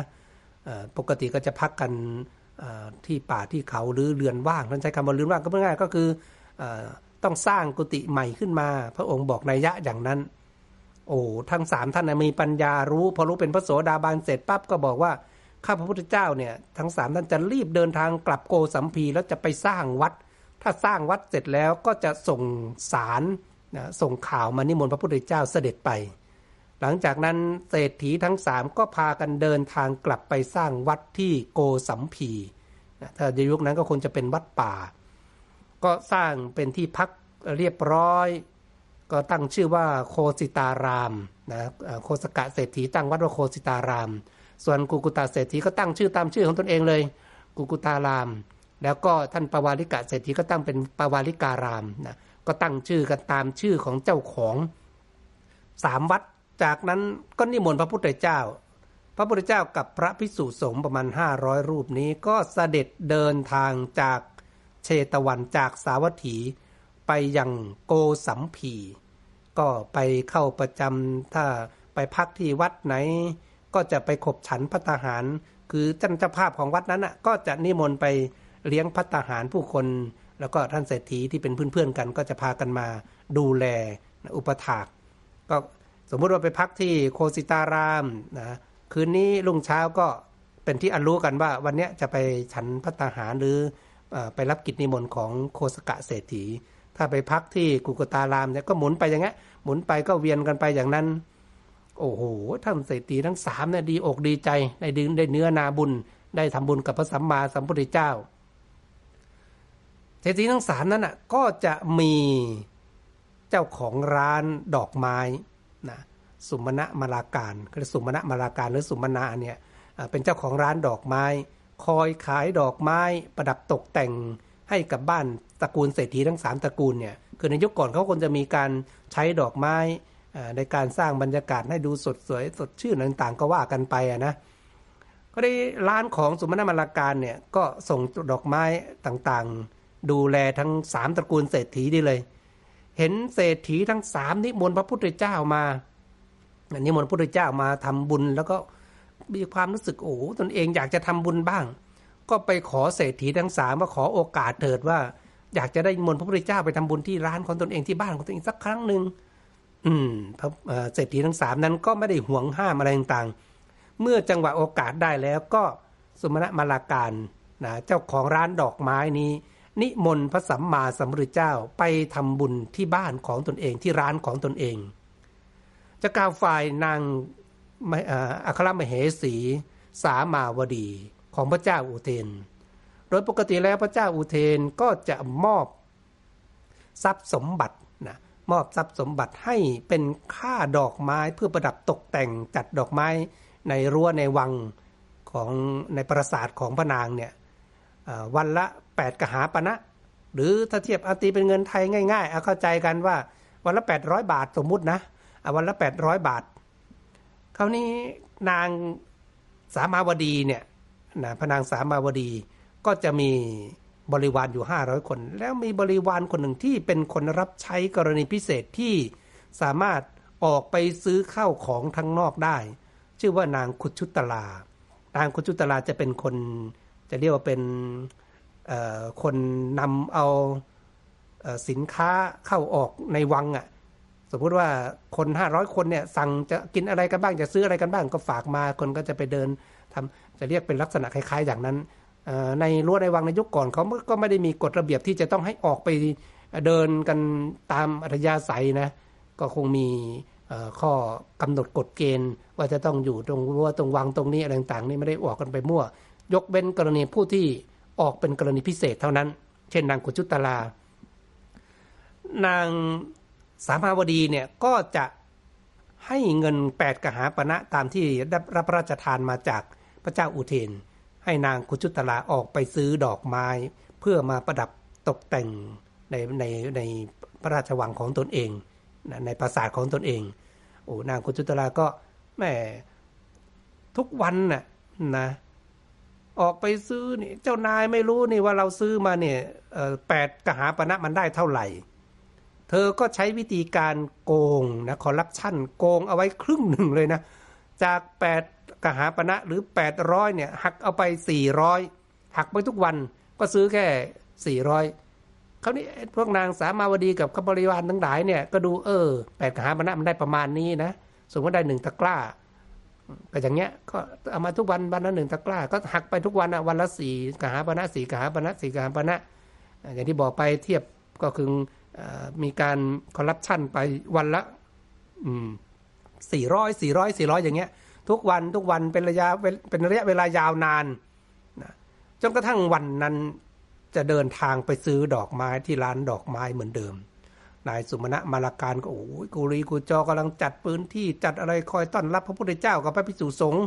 ปกติก็จะพักกันที่ป่าที่เขาหรือเรือนว่างท่านใช้คำว่าเรือนว่างก็ง่ายก็คือต้องสร้างกุฏิใหม่ขึ้นมา พระองค์บอกนัยยะอย่างนั้น โอ้ทั้งสามท่านมีปัญญารู้พอรู้เป็นพระโสดาบันเสร็จปั๊บก็บอกว่าข้าพระพุทธเจ้าเนี่ยทั้งสามท่านจะรีบเดินทางกลับโกสัมพีแล้วจะไปสร้างวัด ถ้าสร้างวัดเสร็จแล้วก็จะส่งสารนะส่งข่าวมานิมนต์พระพุทธเจ้าเสด็จไป หลังจากนั้นเศรษฐีทั้งสามก็พากันเดินทางกลับไปสร้างวัดที่โกสัมพีนะถ้าในยุคนั้นก็คงจะเป็นวัดป่ากก็สร้างเป็นที่พักเรียบร้อย ก็ตั้งชื่อว่าโคสิตารามนะโคสกะเศรษฐีตั้งวัดว่าโคสิตาราม ส่วนกุกุตาเศรษฐีก็ตั้งชื่อตามชื่อของตนเองเลย กุกุตาราม แล้วก็ท่านปวาริกะเศรษฐีก็ตั้งเป็นปวาริการามนะก็ตั้งชื่อกันตามชื่อของเจ้าของสามวัด จากนั้นก็นิมนต์พระพุทธเจ้า พระพุทธเจ้ากับพระภิกษุสงฆ์ประมาณ 500 รูปนี้ก็เสด็จเดินทางจากเชตวันจากสาวัตถีไปยังโกสัมพี ก็ไปเข้าประจำถ้าไปพักที่วัดไหน ก็จะไปขบฉันพัตหาร คือท่านจภาพของวัดนั้นอะก็จะนิมนต์ไป เลี้ยงพัตหารผู้คน แล้วก็ท่านเศรษฐีที่เป็นเพื่อนๆกันก็จะพากันมาดูแลอุปถากก็สมมุติว่าไปพักที่โคสิตารามนะคืนนี้ลุงเช้าก็เป็นที่อันรู้กันว่า วันนี้จะไปฉันพัตหารหรือไปรับกิจนิมนต์ของโคสกะเศรษฐี ถ้าไปพักที่กุกตารามเนี่ยก็หมุนไปอย่างเงี้ยหมุนไปก็เวียนกันไปอย่างนั้น โอ้โหท่านเศรษฐีทั้งสามเนี่ยดีอกดีใจได้ดึงได้เนื้อนาบุญ ได้ทำบุญกับพระสัมมาสัมพุทธเจ้า เศรษฐีทั้งสามนั้นอะก็จะมีเจ้าของร้านดอกไม้นะสุมาณะมาลาการคือสุมาณะมาลาการหรือสุมาณะเนี่ยเป็นเจ้าของร้านดอกไม้ คอยขายดอกไม้ประดับตกแต่งให้กับบ้านตระกูลเศรษฐีทั้ง 3 ตระกูลเนี่ยคือในยุคก่อนเขาควรจะมีการใช้ดอกไม้ในการสร้างบรรยากาศให้ดูสดสวยสดชื่นต่างๆ ก็ว่ากันไปนะก็ได้ร้านของสุมาณะมาลาการเนี่ยก็ส่งดอกไม้ต่างๆ ดูแลทั้ง3ตระกูลเศรษฐีไดีเลย เห็นเศรษฐีทั้งสามนิมนต์พระพุทธเจ้ามานิมนต์พระพุทธเจ้ามาทำบุญแล้วก็มีความรู้สึกโอ้ตนเองอยากจะทำบุญบ้าง ก็ไปขอเศรษฐีทั้งสามมาขอโอกาสเถิดว่า อยากจะได้มนต์พระพุทธเจ้าไปทำบุญที่ร้านของตนเองที่บ้านของตนเองสักครั้งหนึ่งอืมพระเศรษฐีทั้งสามนั้นก็ไม่ได้ห่วงห้ามอะไรต่างๆ เมื่อจังหวะโอกาสได้แล้วก็สมาณมาลาการนะเจ้าของร้านดอกไม้นี้ นิมนต์พระสัมมาสัมพุทธเจ้าไปทำบุญที่บ้านของตนเองที่ร้านของตนเอง จะกล่าวฝ่ายนางอัครมเหสี สามาวดีของพระเจ้าอุเทน โดยปกติแล้วพระเจ้าอุเทนก็จะมอบทรัพย์สมบัตินะมอบทรัพย์สมบัติให้เป็นค่าดอกไม้เพื่อประดับตกแต่งจัดดอกไม้ในรั้วในวังของในปราสาทของพระนางเนี่ย วันละ 8 กหาปณะนะหรือถ้าเทียบอาตีเป็นเงินไทยง่ายๆเอาเข้าใจกันว่าวันละ 800 บาทสมมุตินะวันละ 800 บาท คราวนี้นางสามาวดีเนี่ยนะพระนางสามาวดีก็จะมีบริวารอยู่ 500 คน แล้วมีบริวารคนหนึ่งที่เป็นคนรับใช้กรณีพิเศษที่สามารถออกไปซื้อข้าวของทั้งนอกได้ ชื่อว่านางคุชุตลา นางคุชุตลาจะเป็นคน จะเรียกว่าเป็นคนนำเอาสินค้าเข้าออกในวังอะ่ะ สมมุติว่าคนห้าร้อยคนเนี่ย สั่งจะกินอะไรกันบ้างจะซื้ออะไรกันบ้างก็ฝากมาคนก็จะไปเดินทำจะเรียกเป็นลักษณะคล้าย ๆ อย่างนั้นในรั้วในวังในยุคก่อนเขาก็ไม่ได้มีกฎระเบียบที่จะต้องให้ออกไปเดินกันตามอัธยาศัยนะก็คงมีข้อกำหนดกฎเกณฑ์ ว่าจะต้องอยู่ตรงรั้วตรงวังตรงนี้อะไรต่างๆนี่ไม่ได้ออกกันไปมั่ว ยกเว้นกรณีผู้ที่ออกเป็นกรณีพิเศษเท่านั้น เช่นนางกุจุตลา นางสามาวดีเนี่ยก็จะให้เงินแปดกหาปณะตามที่รับพระราชทานมาจากพระเจ้าอุเทน ให้นางคุชุตลาออกไปซื้อดอกไม้ เพื่อมาประดับตกแต่งในในในพระราชวังของตนเอง ในปราสาทของตนเอง โอ้นางคุชุตลาก็แม่ทุกวันน่ะนะ ออกไปซื้อนี่เจ้านายไม่รู้นี่ว่าเราซื้อมาเนี่ยแปดกหาปณะมันได้เท่าไหร่ เธอก็ใช้วิธีการโกงนะคอร์รัปชันโกงเอาไว้ครึ่งหนึ่งเลยนะ จาก8กหาปณะหรือ800เนี่ยหักเอาไป400หักไปทุกวันก็ซื้อแค่400คราวนี้พวกนางสามาวดีกับขบริวารทั้งหลายเนี่ยก็ดูเออแปดกหาปณะมันได้ประมาณนี้นะสมมติได้หนึ่งตะกร้า ก็อย่างเงี้ยก็เอามาทุกวันวันละหนึ่งตะกร้า ก็หักไปทุกวันอะวันละสี่กหาปณะสี่กหาปณะสี่กหาปณะอย่างที่บอกไปเทียบก็คือมีการคอร์รัปชันไปวันละสี่ร้อยสี่ร้อยสี่ร้อยอย่างเงี้ย ทุกวันทุกวันเป็นระยะเป็นระยะเวลายาวนานนะจนกระทั่งวันนั้นจะเดินทางไปซื้อดอกไม้ที่ร้านดอกไม้เหมือนเดิม นายสุมาณะมาลาการก็โอ้ยกุรีกุจอกำลังจัดพื้นที่จัดอะไรคอยต้อนรับพระพุทธเจ้ากับพระภิกษุสงฆ์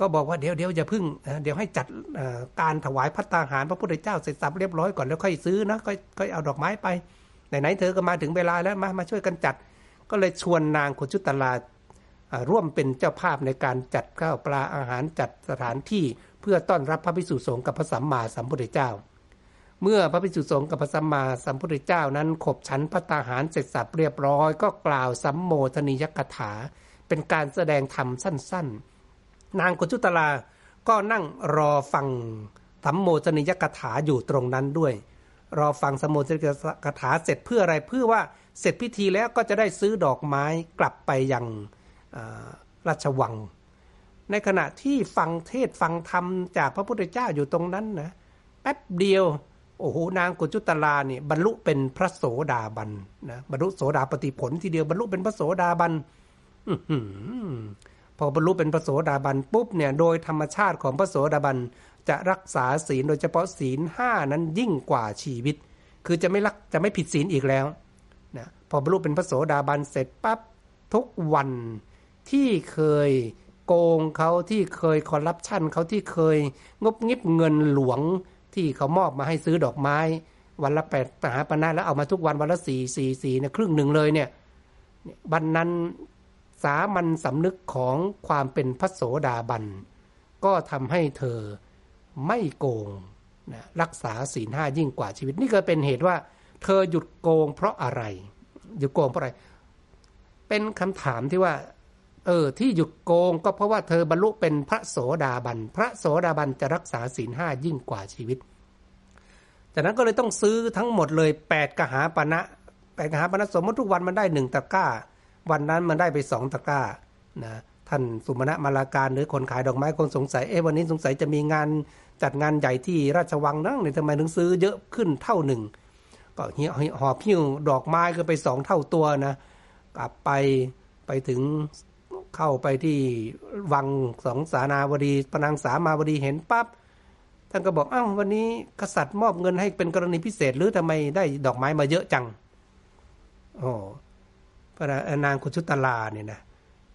ก็บอกว่าเดี๋ยวเดี๋ยวอย่าพึ่งเดี๋ยวให้จัดการถวายพัตตาหารพระพุทธเจ้าเสร็จสับเรียบร้อยก่อนแล้วค่อยซื้อนะค่อยค่อยเอาดอกไม้ไปไหนไหนเธอก็มาถึงเวลาแล้วมามาช่วยกันจัด ก็เลยชวนนางขุชุตลาร่วมเป็นเจ้าภาพในการจัดข้าวปลาอาหารจัดสถานที่เพื่อต้อนรับพระภิกษุสงฆ์กับพระสัมมาสัมพุทธเจ้า เมื่อพระภิกษุสงฆ์กับพระสัมมาสัมพุทธเจ้านั้น ขบฉันพระตาหารเสร็จสับเรียบร้อย ก็กล่าวสัมโมทนิยกถา เป็นการแสดงธรรมสั้น ๆ นางกุจุตลาก็นั่งรอฟังสัมโมทนิยกถาอยู่ตรงนั้นด้วย รอฟังสัมโมทนิยกถาเสร็จเพื่ออะไรเพื่อว่าเสร็จพิธีแล้วก็จะได้ซื้อดอกไม้กลับไปยังราชวัง ในขณะที่ฟังเทศฟังธรรมจากพระพุทธเจ้าอยู่ตรงนั้นนะแป๊บเดียว โอ้โหนางกุจุตลาเนี่ยบรรลุเป็นพระโสดาบันนะบรรลุโสดาปฏิผลทีเดียวบรรลุเป็นพระโสดาบันพอบรรลุเป็นพระโสดาบันปุ๊บเนี่ยโดยธรรมชาติของพระโสดาบันจะรักษาศีลโดยเฉพาะศีลห้านั้นยิ่งกว่าชีวิต คือจะไม่รักจะไม่ผิดศีลอีกแล้วนะพอบรรลุเป็นพระโสดาบันเสร็จปั๊บทุกวันที่เคยโกงเขาที่เคยคอร์รัปชันเขาที่เคยงบงิบเงินหลวง ที่เขามอบมาให้ซื้อดอกไม้ วันละแปดตหาปณะแล้วเอามาทุกวันวันละสี่สี่สี่เนี่ยครึ่งหนึ่งเลยเนี่ยบันนั้นสามัญสำนึกของความเป็นพระโสดาบัน ก็ทำให้เธอไม่โกงนะรักษาศีลห้ายิ่งกว่าชีวิต นี่ก็เป็นเหตุว่า เธอหยุดโกงเพราะอะไร หยุดโกงเพราะอะไร เป็นคำถามที่ว่า เออที่หยุดโกงก็เพราะว่าเธอบรรลุเป็นพระโสดาบัน พระโสดาบันจะรักษาศีลห้ายิ่งกว่าชีวิต จากนั้นก็เลยต้องซื้อทั้งหมดเลยแปดกหาปณะแปดกหาปณะสมมติทุกวันมันได้หนึ่งตะกร้า วันนั้นมันได้ไปสองตะกร้านะท่านสุมาณะมาลาการหรือคนขายดอกไม้คงสงสัยเอ๊ะวันนี้สงสัยจะมีงานจัดงานใหญ่ที่ราชวังนั่งเนี่ยทำไมถึงซื้อเยอะขึ้นเท่าหนึ่งก็เหี้ห่อบพิ้วดอกไม้ก็ไปสองเท่าตัวนะกลับไปไปถึง เข้าไปที่วังสองสานาวดีปนางสามาวดีเห็นปับ๊บท่านก็บอกอ้าววันนี้กษัตริย์มอบเงินให้เป็นกรณีพิเศษหรือทำไมได้ดอกไม้มาเยอะจังโอ้พระนางคุชุตลาเนี่ยนะ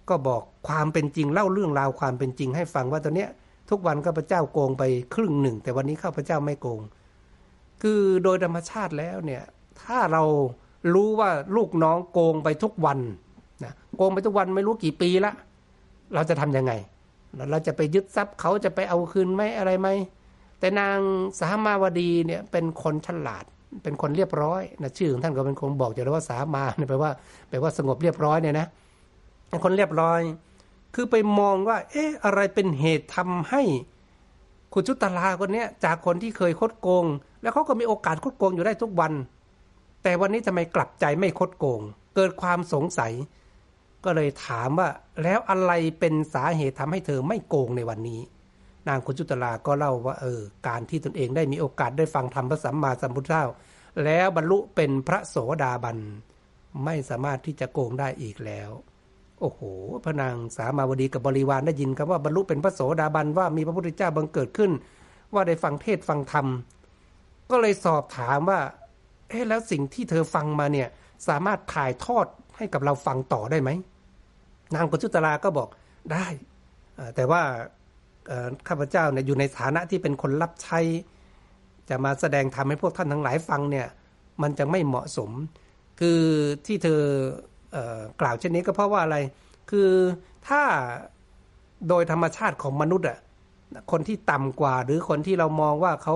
ก็บอกความเป็นจริงเล่าเรื่องราวความเป็นจริงให้ฟังว่าตอนเนี้ยทุกวันข้าพเจ้าโกงไปครึ่งหนึ่ง แต่วันนี้ข้าพเจ้าไม่โกง คือโดยธรรมชาติแล้วเนี่ย ถ้าเรารู้ว่าลูกน้องโกงไปทุกวัน นะโกงไปทุกวันไม่รู้กี่ปีละเราจะทํำยังไง เราจะไปยึดทรัพย์เขาจะไปเอาคืนไหมอะไรไหมแต่นางสามาวดีเนี่ยเป็นคนฉลาด เป็นคนเรียบร้อยนะชื่อของท่านก็เป็นคนบอกอยู่แล้วว่าสามาเนี่ยแปลว่าแปลว่าสงบเรียบร้อยเนี่ยนะเป็นคนเรียบร้อย คือไปมองว่า เอ๊ะอะไรเป็นเหตุทำให้คุณชุตลาคนนี้จากคนที่เคยคดโกง แล้วเขาก็มีโอกาสคดโกงอยู่ได้ทุกวัน แต่วันนี้ทำไมกลับใจไม่คดโกง เกิดความสงสัย ก็เลยถามว่าแล้วอะไรเป็นสาเหตุทำให้เธอไม่โกงในวันนี้ นางคุณจุตลาก็เล่าว่าเออการที่ตนเองได้มีโอกาสได้ฟังธรรมพระสัมมาสัมพุทธเจ้า แล้วบรรลุเป็นพระโสดาบันไม่สามารถที่จะโกงได้อีกแล้ว โอ้โห พระนางสามาวดีกับบริวารได้ยินคำว่าบรรลุเป็นพระโสดาบันว่ามีพระพุทธเจ้าบังเกิดขึ้น ว่าได้ฟังเทศฟังธรรม ก็เลยสอบถามว่าเอ๊ะแล้วสิ่งที่เธอฟังมาเนี่ยสามารถถ่ายทอดให้กับเราฟังต่อได้ไหม นางกุจุตลาก็บอกได้แต่ว่าข้าพเจ้าเนี่ยอยู่ในฐานะที่เป็นคนรับใช้ จะมาแสดงทำให้พวกท่านทั้งหลายฟังเนี่ยมันจะไม่เหมาะสม คือที่เธอกล่าวเช่นนี้ก็เพราะว่าอะไร คือถ้าโดยธรรมชาติของมนุษย์อะคนที่ต่ำกว่า หรือคนที่เรามองว่าเขา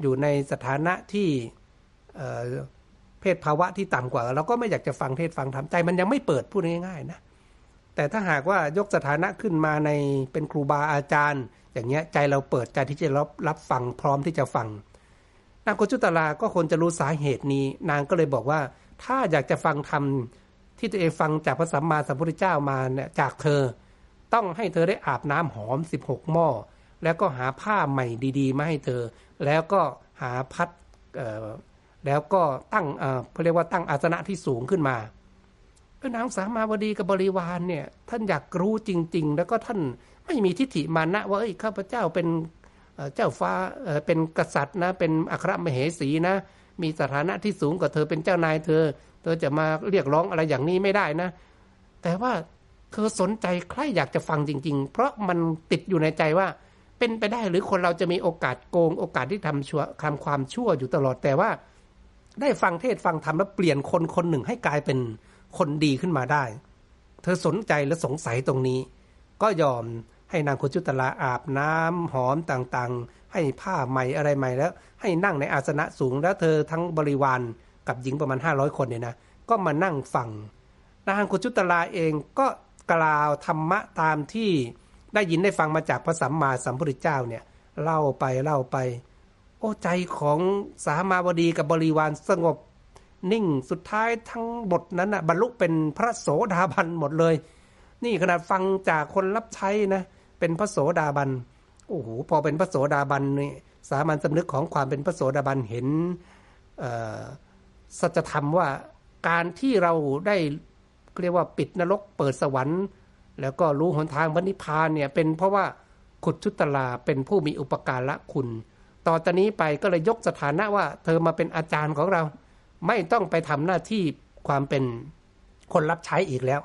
อยู่ในสถานะที่เพศภาวะที่ต่ำกว่า เราก็ไม่อยากจะฟังเทศฟังธรรมใจ มันยังไม่เปิดพูดง่ายๆนะ แต่ถ้าหากว่ายกสถานะขึ้นมาในเป็นครูบาอาจารย์ อย่างเงี้ยใจเราเปิดใจที่จะรับรับฟังพร้อมที่จะฟังนางโกจุตลาก็ควรจะรู้สาเหตุนี้ นางก็เลยบอกว่า ถ้าอยากจะฟังธรรมที่ตัวเองฟังจากพระสัมมาสัมพุทธเจ้ามาเนี่ยจากเธอ ต้องให้เธอได้อาบน้ำหอม 16 หม้อ แล้วก็หาผ้าใหม่ดีๆมาให้เธอ แล้วก็หาพัดแล้วก็ตั้งเขาเรียกว่าตั้งอาสนะที่สูงขึ้นมา นางสามาวดีกับบริวารเนี่ย ท่านอยากรู้จริง ๆ แล้วก็ท่านไม่มีทิฏฐิมานะว่าเอ้ยข้าพเจ้าเป็นเจ้าฟ้าเอ่อเป็นกษัตริย์นะ เป็นอัครมเหสีนะ มีสถานะที่สูงกว่าเธอเป็นเจ้านายเธอ เธอจะมาเรียกร้องอะไรอย่างนี้ไม่ได้นะ แต่ว่าเธอสนใจใครอยากจะฟังจริง ๆ เพราะมันติดอยู่ในใจว่าเป็นไปได้หรือคนเราจะมีโอกาสโกงโอกาสที่ทำชั่วทำความชั่วอยู่ตลอดแต่ว่า ได้ฟังเทศฟังธรรมแล้วเปลี่ยนคนคนหนึ่งให้กลายเป็น คนดีขึ้นมาได้ เธอสนใจและสงสัยตรงนี้ ก็ยอมให้นางคุจุตลาอาบน้ำหอมต่างๆ ให้ผ้าใหม่อะไรใหม่แล้ว ให้นั่งในอาสนะสูงแล้วเธอทั้งบริวารกับหญิงประมาณ 500 คนเนี่ยนะ ก็มานั่งฟังนางคุจุตลาเองก็กล่าวธรรมะตามที่ได้ยินได้ฟังมาจากพระสัมมาสัมพุทธเจ้าเนี่ยเล่าไปเล่าไป โอ้ใจของสามาวดีกับบริวารสงบ นิ่งสุดท้ายทั้งบทนั้นนะบรรลุเป็นพระโสดาบันหมดเลย นี่ขนาดฟังจากคนรับใช้นะเป็นพระโสดาบันโอ้โหพอเป็นพระโสดาบันนี่สามัญสำนึกของความเป็นพระโสดาบันเห็นสัจธรรมว่าการที่เราได้เรียกว่าปิดนรกเปิดสวรรค์ แล้วก็รู้หนทางพระนิพพานเนี่ยเป็นเพราะว่าขุดชุตลาเป็นผู้มีอุปการะคุณ ต่อจากนี้ไปก็เลยยกสถานะว่า เธอมาเป็นอาจารย์ของเรา ไม่ต้องไปทำหน้าที่ความเป็นคนรับใช้อีกแล้ว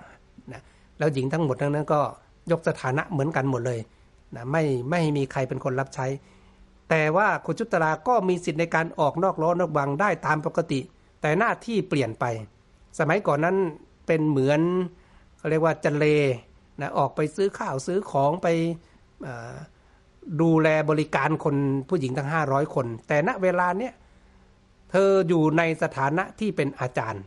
นะแล้วหญิงทั้งหมดทั้งนั้นก็ยกสถานะเหมือนกันหมดเลยนะไม่ไม่มีใครเป็นคนรับใช้ แต่ว่าคุณจุตราก็มีสิทธิ์ในการออกนอกล้อนอกวังได้ตามปกติ แต่หน้าที่เปลี่ยนไป สมัยก่อนนั้นเป็นเหมือนเขาเรียกว่าจันเลนะออกไปซื้อข้าวซื้อของไปดูแลบริการคนผู้หญิงทั้ง 500 คน แต่ณเวลาเนี้ย เธออยู่ในสถานะที่เป็นอาจารย์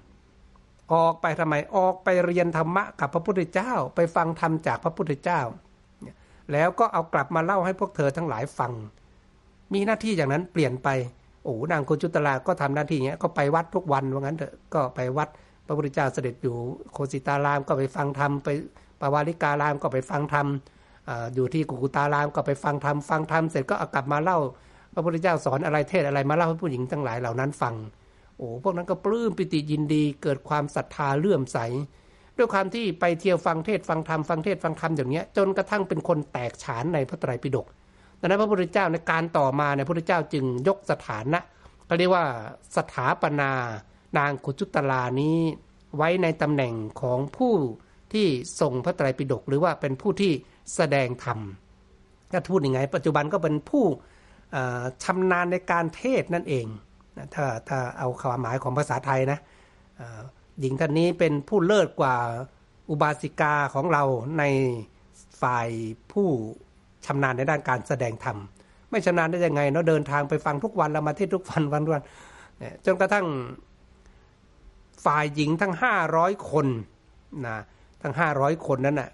ออกไปทำไมออกไปเรียนธรรมะกับพระพุทธเจ้า ไปฟังธรรมจากพระพุทธเจ้า แล้วก็เอากลับมาเล่าให้พวกเธอทั้งหลายฟัง มีหน้าที่อย่างนั้นเปลี่ยนไปโอ้นางกุจุตลาก็ทำหน้าที่เงี้ยก็ไปวัดทุกวันว่างั้นเถอะก็ไปวัดพระพุทธเจ้าเสด็จอยู่โคสิตารามก็ไปฟังธรรมไปปาวาริการามก็ไปฟังธรรมอ่าอยู่ที่กุกุตารามก็ไปฟังธรรมฟังธรรมเสร็จก็เอากลับมาเล่า พระพุทธเจ้าสอนอะไรเทศอะไรมาเล่าให้ผู้หญิงทั้งหลายเหล่านั้นฟัง โอ้พวกนั้นก็ปลื้มปิติยินดีเกิดความศรัทธาเลื่อมใส ด้วยความที่ไปเที่ยวฟังเทศฟังธรรมฟังเทศฟังธรรมอย่างเนี้ยจนกระทั่งเป็นคนแตกฉานในพระไตรปิฎกดังนั้นพระพุทธเจ้าในการต่อมาในพระพุทธเจ้าจึงยกสถานะก็เรียกว่าสถาปนานางขุจุตลานี้ไว้ในตำแหน่งของผู้ที่ทรงพระไตรปิฎกหรือว่าเป็นผู้ที่แสดงธรรมก็พูดยังไง ปัจจุบันก็เป็นผู้ ชำนาญในการเทศนั่นเองนะถ้าถ้าเอาความหมายของภาษาไทยนะหญิงท่านนี้เป็นผู้เลิศกว่าอุบาสิกาของเราในฝ่ายผู้ชำนาญในด้านการแสดงธรรม ไม่ชำนาญได้ยังไงเนาะเดินทางไปฟังทุกวันแล้วมาเทศทุกวันวันวันจนกระทั่งฝ่ายหญิงทั้งห้าร้อยคนนะทั้งห้าร้อยคนนั้นน่ะ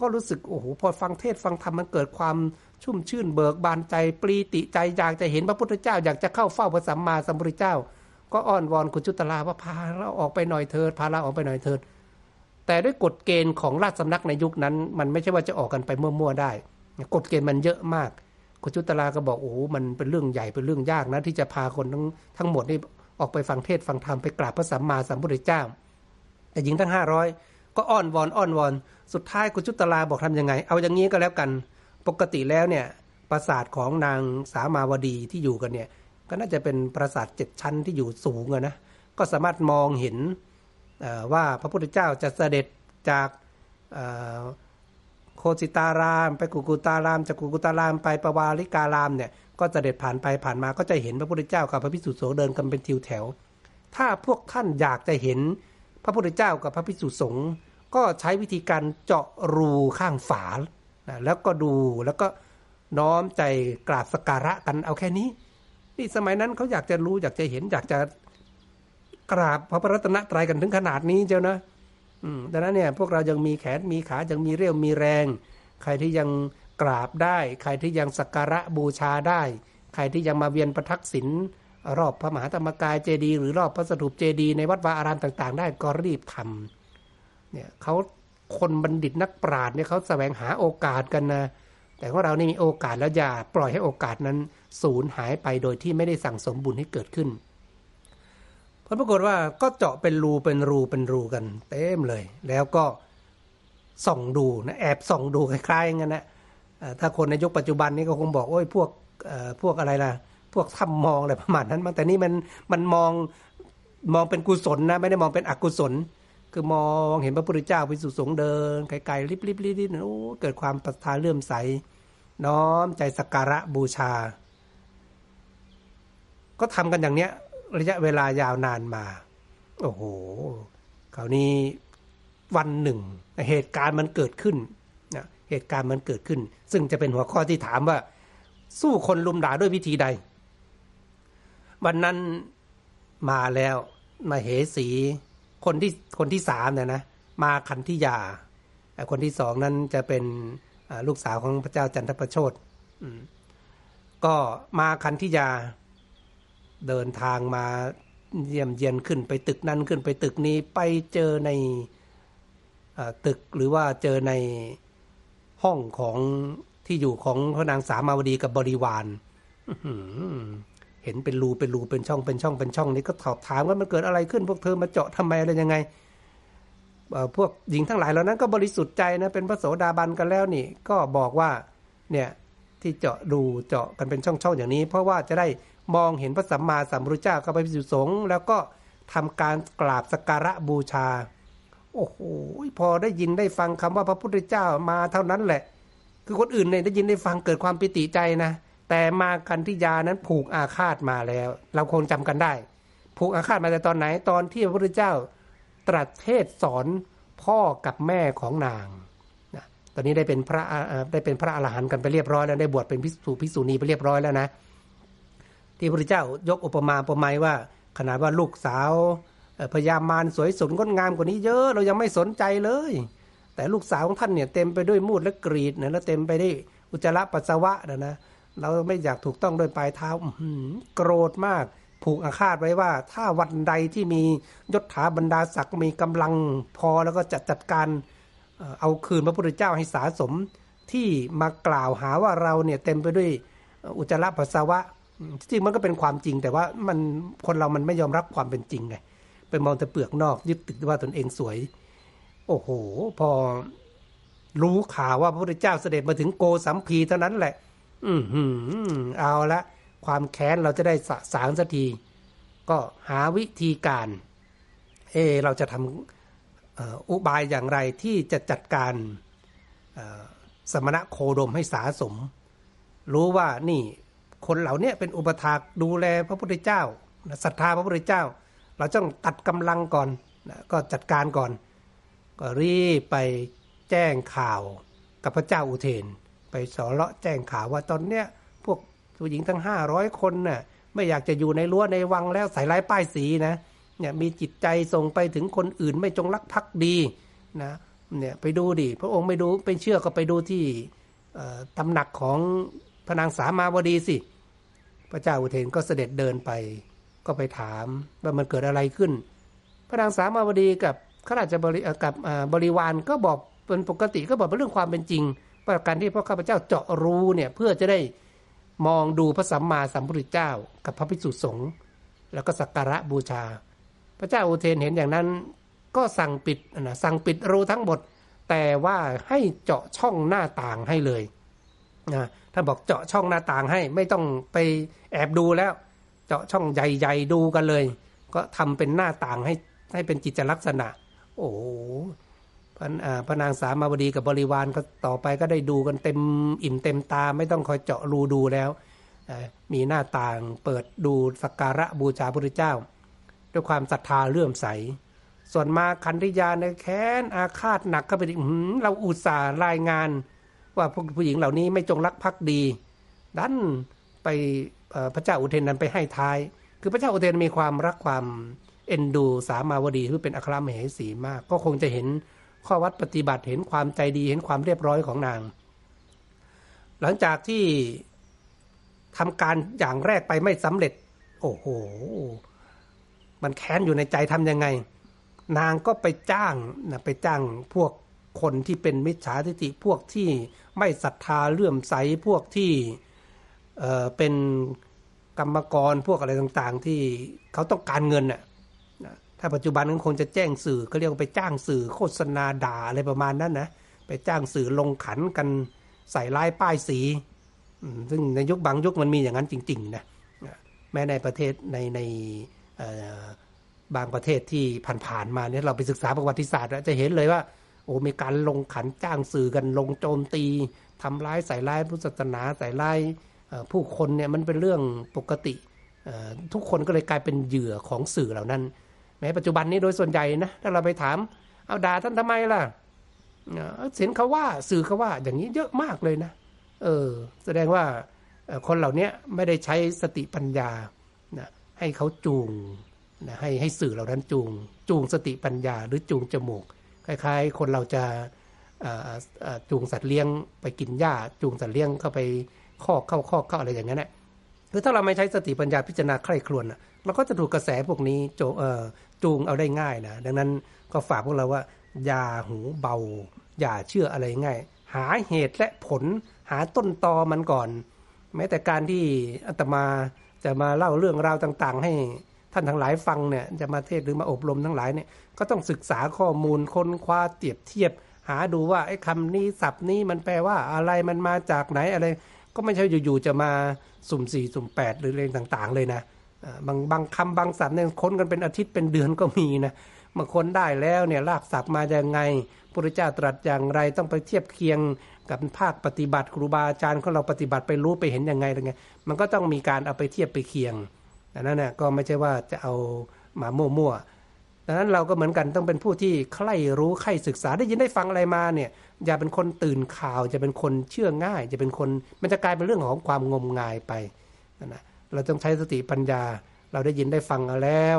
ก็รู้สึกโอ้โหพอฟังเทศฟังธรรมมันเกิดความชุ่มชื่นเบิกบานใจปรีติใจอยากจะเห็นพระพุทธเจ้า อยากจะเข้าเฝ้าพระสัมมาสัมพุทธเจ้า ก็อ้อนวอนคุณจุตลาว่าพาเราออกไปหน่อยเถิดพาเราออกไปหน่อยเถิดแต่ด้วยกฎเกณฑ์ของราชสำนักในยุคนั้น มันไม่ใช่ว่าจะออกกันไปมั่วๆได้กฎเกณฑ์มันเยอะมากคุณจุตลาก็บอกโอ้โหมันเป็นเรื่องใหญ่เป็นเรื่องยากนะที่จะพาคนทั้งทั้งหมดนี่ออกไปฟังเทศฟังธรรมไปกราบพระสัมมาสัมพุทธเจ้า แต่หญิงทั้งห้าร้อยก็อ้อนวอนอ้อนวอน สุดท้ายคุณจุตลาบอกทำยังไง เอาอย่างนี้ก็แล้วกัน ปกติแล้วเนี่ยปราสาทของนางสามาวดีที่อยู่กันเนี่ยก็น่าจะเป็นปราสาทเจ็ดชั้นที่อยู่สูงอะนะก็สามารถมองเห็นว่าพระพุทธเจ้าจะเสด็จจากโคสิตาราม ไปกุกุตาราม จากกุกุตารามไปปวาริการามเนี่ยก็เสด็จผ่านไปผ่านมาก็จะเห็นพระพุทธเจ้ากับพระพิสุสงฆ์เดินกันเป็นทิวแถว ถ้าพวกท่านอยากจะเห็นพระพุทธเจ้ากับพระพิสุสงฆ์ ก็ใช้วิธีการเจาะรูข้างฝานะแล้วก็ดูแล้วก็น้อมใจกราบสการะกันเอาแค่นี้นี่สมัยนั้นเขาอยากจะรู้อยากจะเห็นอยากจะกราบพระรัตนตรัยกันถึงขนาดนี้เจ้านะอืมดังนั้นเนี่ยพวกเรายังมีแขนมีขายังมีเรี่ยวมีแรง ใครที่ยังกราบได้ ใครที่ยังสักการะบูชาได้ ใครที่ยังมาเวียนประทักษิณรอบพระมหาธรรมกายเจดีย์หรือรอบพระสถูปเจดีย์ในวัดวาอารามต่าง ๆ ได้ก็รีบทำ เนี่ยเขาคนบัณฑิตนักปราชญ์เนี่ยเขาแสวงหาโอกาสกันนะแต่ว่าเรานี่มีโอกาสแล้วอย่าปล่อยให้โอกาสนั้นสูญหายไปโดยที่ไม่ได้สั่งสมบุญให้เกิดขึ้นผลปรากฏว่าก็เจาะเป็นรูเป็นรูเป็นรูกัน เต็มเลย แล้วก็ส่องดูนะแอบส่องดูคล้ายๆงั้นนะถ้าคนในยุคปัจจุบันนี้ก็คงบอกโอ้ยพวกพวกอะไรล่ะ พวกทำมองอะไรประมาณนั้นมั้งแต่นี่มันมันมองมองเป็นกุศลนะ ไม่ได้มองเป็นอกุศล คือมองเห็นพระพุทธเจ้าพิสุสงเดินไกลๆริบๆๆๆโอ้เกิดความศรัทธาเลื่อมใส น้อมใจสักการะบูชา ก็ทำกันอย่างเนี้ย ระยะเวลายาวนานมา โอ้โหคราวนี้วันหนึ่ง เหตุการณ์มันเกิดขึ้นนะเหตุการณ์มันเกิดขึ้น ซึ่งจะเป็นหัวข้อที่ถามว่า สู้คนลุมด่าด้วยวิธีใด วันนั้นมาแล้วมาเหสี คนที่คนที่สามเนี่ยนะมาคันธิยา คนที่สองนั้นจะเป็นลูกสาวของพระเจ้าจันทประโชดก็มาคันธิยาเดินทางมาเยี่ยมเยียนขึ้นไปตึกนั้นขึ้นไปตึกนี้ไปเจอในอตึกหรือว่าเจอในห้องของที่อยู่ของพระนางสามาวดีกับบริวาร เห็นเป็นรูเป็นรูเป็นช่องเป็นช่องเป็นช่องนี้ก็สอบถามว่ามันเกิดอะไรขึ้น พวกเธอมาเจาะทำไมอะไรยังไงเอ่อพวกหญิงทั้งหลายเหล่านั้นก็บริสุทธิ์ใจนะเป็นพระโสดาบันกันแล้วนี่ ก็บอกว่าเนี่ยที่เจาะดูเจาะกันเป็นช่องๆอย่างนี้ เพราะว่าจะได้มองเห็นพระสัมมาสัมพุทธเจ้ากับพระภิกษุสงฆ์แล้วก็ทำการกราบสักการะบูชา โอ้โหพอได้ยินได้ฟังคำว่าพระพุทธเจ้ามาเท่านั้นแหละ คือคนอื่นเนี่ยได้ยินได้ฟังเกิดความปิติใจนะ แต่มากันทิยานั้นผูกอาฆาตมาแล้ว เราคงจำกันได้ ผูกอาฆาตมาแต่ตอนไหนตอนที่พระพุทธเจ้าตรัสเทศสอนพ่อกับแม่ของนางนะตอนนี้ได้เป็นพระได้เป็นพระอรหันต์กันไปเรียบร้อยแล้วได้บวชเป็นภิกษุภิกษุณีไปเรียบร้อยแล้วนะ ที่พระพุทธเจ้ายกอุปมาอุปไมยว่า ขนาดว่าลูกสาวพญามารสวยสดงดงามกว่านี้เยอะเรายังไม่สนใจเลย แต่ลูกสาวของท่านเนี่ยเต็มไปด้วยมูดและกรีดนะแล้วเต็มไปด้วยอุจจาระปัสสาวะนะนะ เราไม่อยากถูกต้องด้วยปลายเท้าโกรธมาก ผูกอาฆาตไว้ว่า ถ้าวันใดที่มียศถาบรรดาศักดิ์มีกำลังพอแล้วก็จัดจัดการเอาคืนพระพุทธเจ้าให้สาสมที่มากล่าวหาว่าเราเนี่ยเต็มไปด้วยอุจจาระปัสสาวะจริงมันก็เป็นความจริง แต่ว่ามันคนเรามันไม่ยอมรับความเป็นจริงไงไปมองแต่เปลือกนอกยึดติดว่าตนเองสวย โอ้โห พอรู้ข่าวว่าพระพุทธเจ้าเสด็จมาถึงโกสัมพีเท่านั้นแหละ อือหือเอาละความแค้นเราจะได้สะสางสักที ก็หาวิธีการ เอ เราจะทำอุบายอย่างไรที่จะจัดการสมณะโคดมให้สาสม รู้ว่านี่คนเหล่านี้เป็นอุปถากดูแลพระพุทธเจ้าศรัทธาพระพุทธเจ้า เราต้องตัดกำลังก่อนนะก็จัดการก่อน ก็รีบไปแจ้งข่าวกับพระเจ้าอุเทน ไปสอเลาะแจ้งข่าวว่าตอนเนี้ยพวกผู้หญิงทั้งห้าร้อยคนน่ะไม่อยากจะอยู่ในรั้วในวังแล้วใส่ร้ายป้ายสีนะเนี่ยมีจิตใจส่งไปถึงคนอื่นไม่จงรักภักดีนะเนี่ยไปดูดิพระองค์ไม่ดูไม่เชื่อก็ไปดูที่ตำหนักของพระนางสามาวดีสิ พระเจ้าอุเทนก็เสด็จเดินไป ก็ไปถามว่ามันเกิดอะไรขึ้น พระนางสามาวดีกับข้าราชบริกับบริวารก็บอกเป็นปกติก็บอกเป็นเรื่องความเป็นจริง ว่าการที่พระข้าพเจ้าเจาะรู้เนี่ยเพื่อจะได้มองดูพระสัมมาสัมพุทธเจ้า กับพระภิกษุสงฆ์แล้วก็สักการะบูชา พระเจ้าอุเทนเห็นอย่างนั้น ก็สั่งปิดนะสั่งปิดรูทั้งหมด แต่ว่าให้เจาะช่องหน้าต่างให้เลยนะท่านบอกเจาะช่องหน้าต่างให้ไม่ต้องไปแอบดูแล้ว เจาะช่องใหญ่ๆดูกันเลย ก็ทำเป็นหน้าต่างให้ให้เป็นจิตลักษณะ โอ้ พระอ่าพนางสามาวดีกับบริวารก็ต่อไปก็ได้ดูกันเต็มอิ่มเต็มตาไม่ต้องคอยเจาะรูดูแล้ว มีหน้าต่างเปิดดูสักการะบูชาพระเจ้า ด้วยความศรัทธาเลื่อมใส ส่วนมาคันธิยาในแค้นอาฆาตหนักก็ไปอีกอื้อหือเราอุตส่าห์รายงาน ว่าพวกผู้หญิงเหล่านี้ไม่จงรักภักดี ดันไปพระเจ้าอุเทนนั้นไปให้ท้าย คือพระเจ้าอุเทนมีความรักความเอ็นดูสามาวดีที่เป็นอัครมเหสีมาก ก็คงจะเห็น ข้อวัดปฏิบัติเห็นความใจดีเห็นความเรียบร้อยของนาง หลังจากที่ทำการอย่างแรกไปไม่สำเร็จ โอ้โห มันแค้นอยู่ในใจทำยังไง นางก็ไปจ้างนะไปจ้างพวกคนที่เป็นมิจฉาทิฏฐิพวกที่ไม่ศรัทธาเลื่อมใสพวกที่เเป็นกรรมกรพวกอะไรต่างๆ ที่เขาต้องการเงินน่ะ ถ้าปัจจุบันนั้นคงจะแจ้งสื่อก็เรียกว่าไปจ้างสื่อโฆษณาด่าอะไรประมาณนั้นนะไปจ้างสื่อลงขันกันใส่ลายป้ายสีซึ่งในยุคบางยุคมันมีอย่างนั้นจริงๆนะแม้ในประเทศในในบางประเทศที่ผ่านๆมาเนี่ยเราไปศึกษาประวัติศาสตร์จะเห็นเลยว่า โอ้มีการลงขันจ้างสื่อกันลงโจมตีทำร้ายใส่ร้ายพุทธศาสนาใส่ร้ายผู้คนเนี่ยมันเป็นเรื่องปกติทุกคนก็เลยกลายเป็นเหยื่อของสื่อเหล่านั้น แม้ปัจจุบันนี้โดยส่วนใหญ่นะถ้าเราไปถาม เอาด่าท่านทำไมล่ะเสียนเขาว่าสื่อเขาว่า อย่างนี้เยอะมากเลยนะ เออ แสดงว่าคนเหล่านี้ไม่ได้ใช้สติปัญญานะให้เขาจูงนะให้ให้สื่อเหล่านั้นจูง จูงสติปัญญา หรือจูงจมูกคล้ายๆ คนเราจะจูงสัตว์เลี้ยงไปกินหญ้า จูงสัตว์เลี้ยงเข้าไปคอกเข้าคอกเข้าอะไรอย่างนั้นแหละคือถ้าเราไม่ใช้สติปัญญาพิจารณาใคร่ครวญเราก็จะถูกกระแสพวกนี้โจ จูงเอาได้ง่ายนะดังนั้นก็ฝากพวกเราว่า อย่าหูเบา อย่าเชื่ออะไรง่าย หาเหตุและผลหาต้นตอมันก่อน แม้แต่การที่อาตมาจะมาเล่าเรื่องราวต่าง ๆ ให้ท่านทั้งหลายฟังเนี่ยจะมาเทศหรือมาอบรมทั้งหลายเนี่ยก็ต้องศึกษาข้อมูลค้นคว้าเทียบเทียบ หาดูว่าไอ้คำนี้ศัพท์นี้มันแปลว่าอะไรมันมาจากไหนอะไร ก็ไม่ใช่อยู่ๆจะมาสุ่มสี่สุ่มแปดหรือเรื่องต่าง ๆ เลยนะ บางบางคำบางศัพท์เนี่ยค้นกันเป็นอาทิตย์เป็นเดือนก็มีนะมาค้นได้แล้วเนี่ยรากศัพท์มาอย่างไงพระเจ้าตรัสอย่างไรต้องไปเทียบเคียงกับภาคปฏิบัติครูบาอาจารย์ของเราปฏิบัติไปรู้ไปเห็นยังไงอะไรเงี้ยมันก็ต้องมีการเอาไปเทียบไปเคียงดังนั้นเนี่ยก็ไม่ใช่ว่าจะเอามามั่วๆดังนั้นเราก็เหมือนกันต้องเป็นผู้ที่ใคร่รู้ใคร่ศึกษาได้ยินได้ฟังอะไรมาเนี่ยอย่าเป็นคนตื่นข่าวจะเป็นคนเชื่อง่าย จะเป็นคนมันจะกลายเป็นเรื่องของความงมงายไปนะ เราต้องใช้สติปัญญา เราได้ยินได้ฟังแล้ว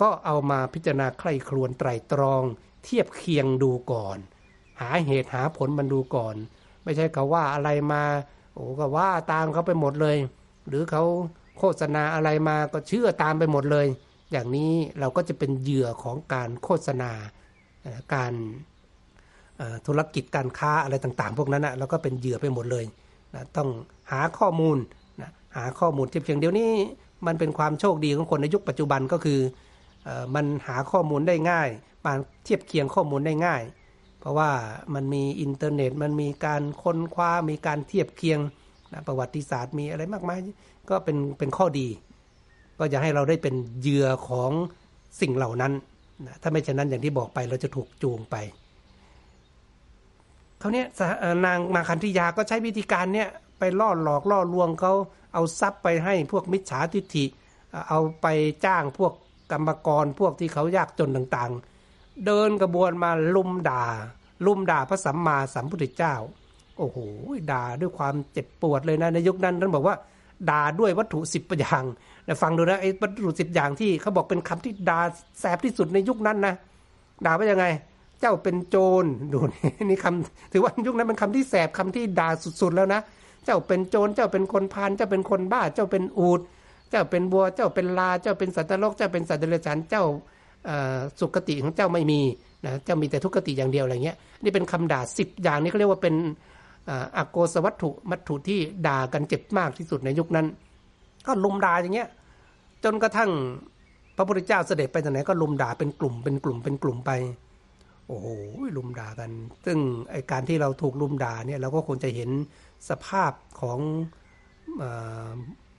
ก็เอามาพิจารณาใคร่ครวญไตรตรอง เทียบเคียงดูก่อน หาเหตุหาผลมันดูก่อน ไม่ใช่เขาว่าอะไรมาโอ้ก็ว่าตามเขาไปหมดเลย หรือเขาโฆษณาอะไรมาก็เชื่อตามไปหมดเลย อย่างนี้เราก็จะเป็นเหยื่อของการโฆษณาการธุรกิจการค้าอะไรต่างๆ พวกนั้นนะเราก็เป็นเหยื่อไปหมดเลยนะต้องหาข้อมูล หาข้อมูลเทียบเคียงเดี๋ยวนี้มันเป็นความโชคดีของคนในยุคปัจจุบันก็คืออมันหาข้อมูลได้ง่ายมาเทียบเคียงข้อมูลได้ง่าย เพราะว่ามันมีอินเทอร์เน็ต มันมีการค้นคว้ามีการเทียบเคียงนะประวัติศาสตร์มีอะไรมากมาย ก็เป็นเป็นข้อดี ก็อย่าให้เราได้เป็นเหยื่อของสิ่งเหล่านั้นนะถ้าไม่เช่นนั้นอย่างที่บอกไปเราจะถูกจูงไปเขาเนี้ยนางมาคันธิยาก็ใช้วิธีการเนี้ยไปล่อหลอกล่อลวงเขา เอาทรัพย์ไปให้พวกมิจฉาทิฏฐิ เอาไปจ้างพวกกรรมกรพวกที่เขายากจนต่างๆ เดินกระบวนมาลุมด่า ลุมด่าพระสัมมาสัมพุทธเจ้า โอ้โหด่าด้วยความเจ็บปวดเลยนะในยุคนั้นท่านบอกว่าด่าด้วยวัตถุสิบอย่างแต่ฟังดูนะไอ้วัตถุสิบอย่างที่เขาบอกเป็นคำที่ด่าแสบที่สุดในยุคนั้นนะด่าว่ายังไง เจ้าเป็นโจรดูนี่คำถือว่ายุคนั้นเป็นคำที่แสบคำที่ด่าสุดๆแล้วนะ เจ้าเป็นโจรเจ้าเป็นคนพานเจ้าเป็นคนบ้าเจ้าเป็นอูดเจ้าเป็นบัวเจ้าเป็นลาเจ้าเป็นสัตว์โลกเจ้าเป็นสัตว์เดรัจฉานเจ้าสุกติของเจ้าไม่มีนะเจ้ามีแต่ทุกขติอย่างเดียวอะไรเงี้ยนี่เป็นคำด่าสิบอย่างนี้เขาเรียกว่าเป็นอโกสวัตถุมัตถุที่ด่ากันเจ็บมากที่สุดในยุคนั้น ก็ลุมด่าอย่างเงี้ยจนกระทั่งพระพุทธเจ้าเสด็จไปทางไหนก็ลุมด่าเป็นกลุ่มเป็นกลุ่มเป็นกลุ่มไป โอ้โหลุมด่ากัน ซึ่งไอการที่เราถูกลุมด่าเนี่ยเราก็คงจะเห็น สภาพของอ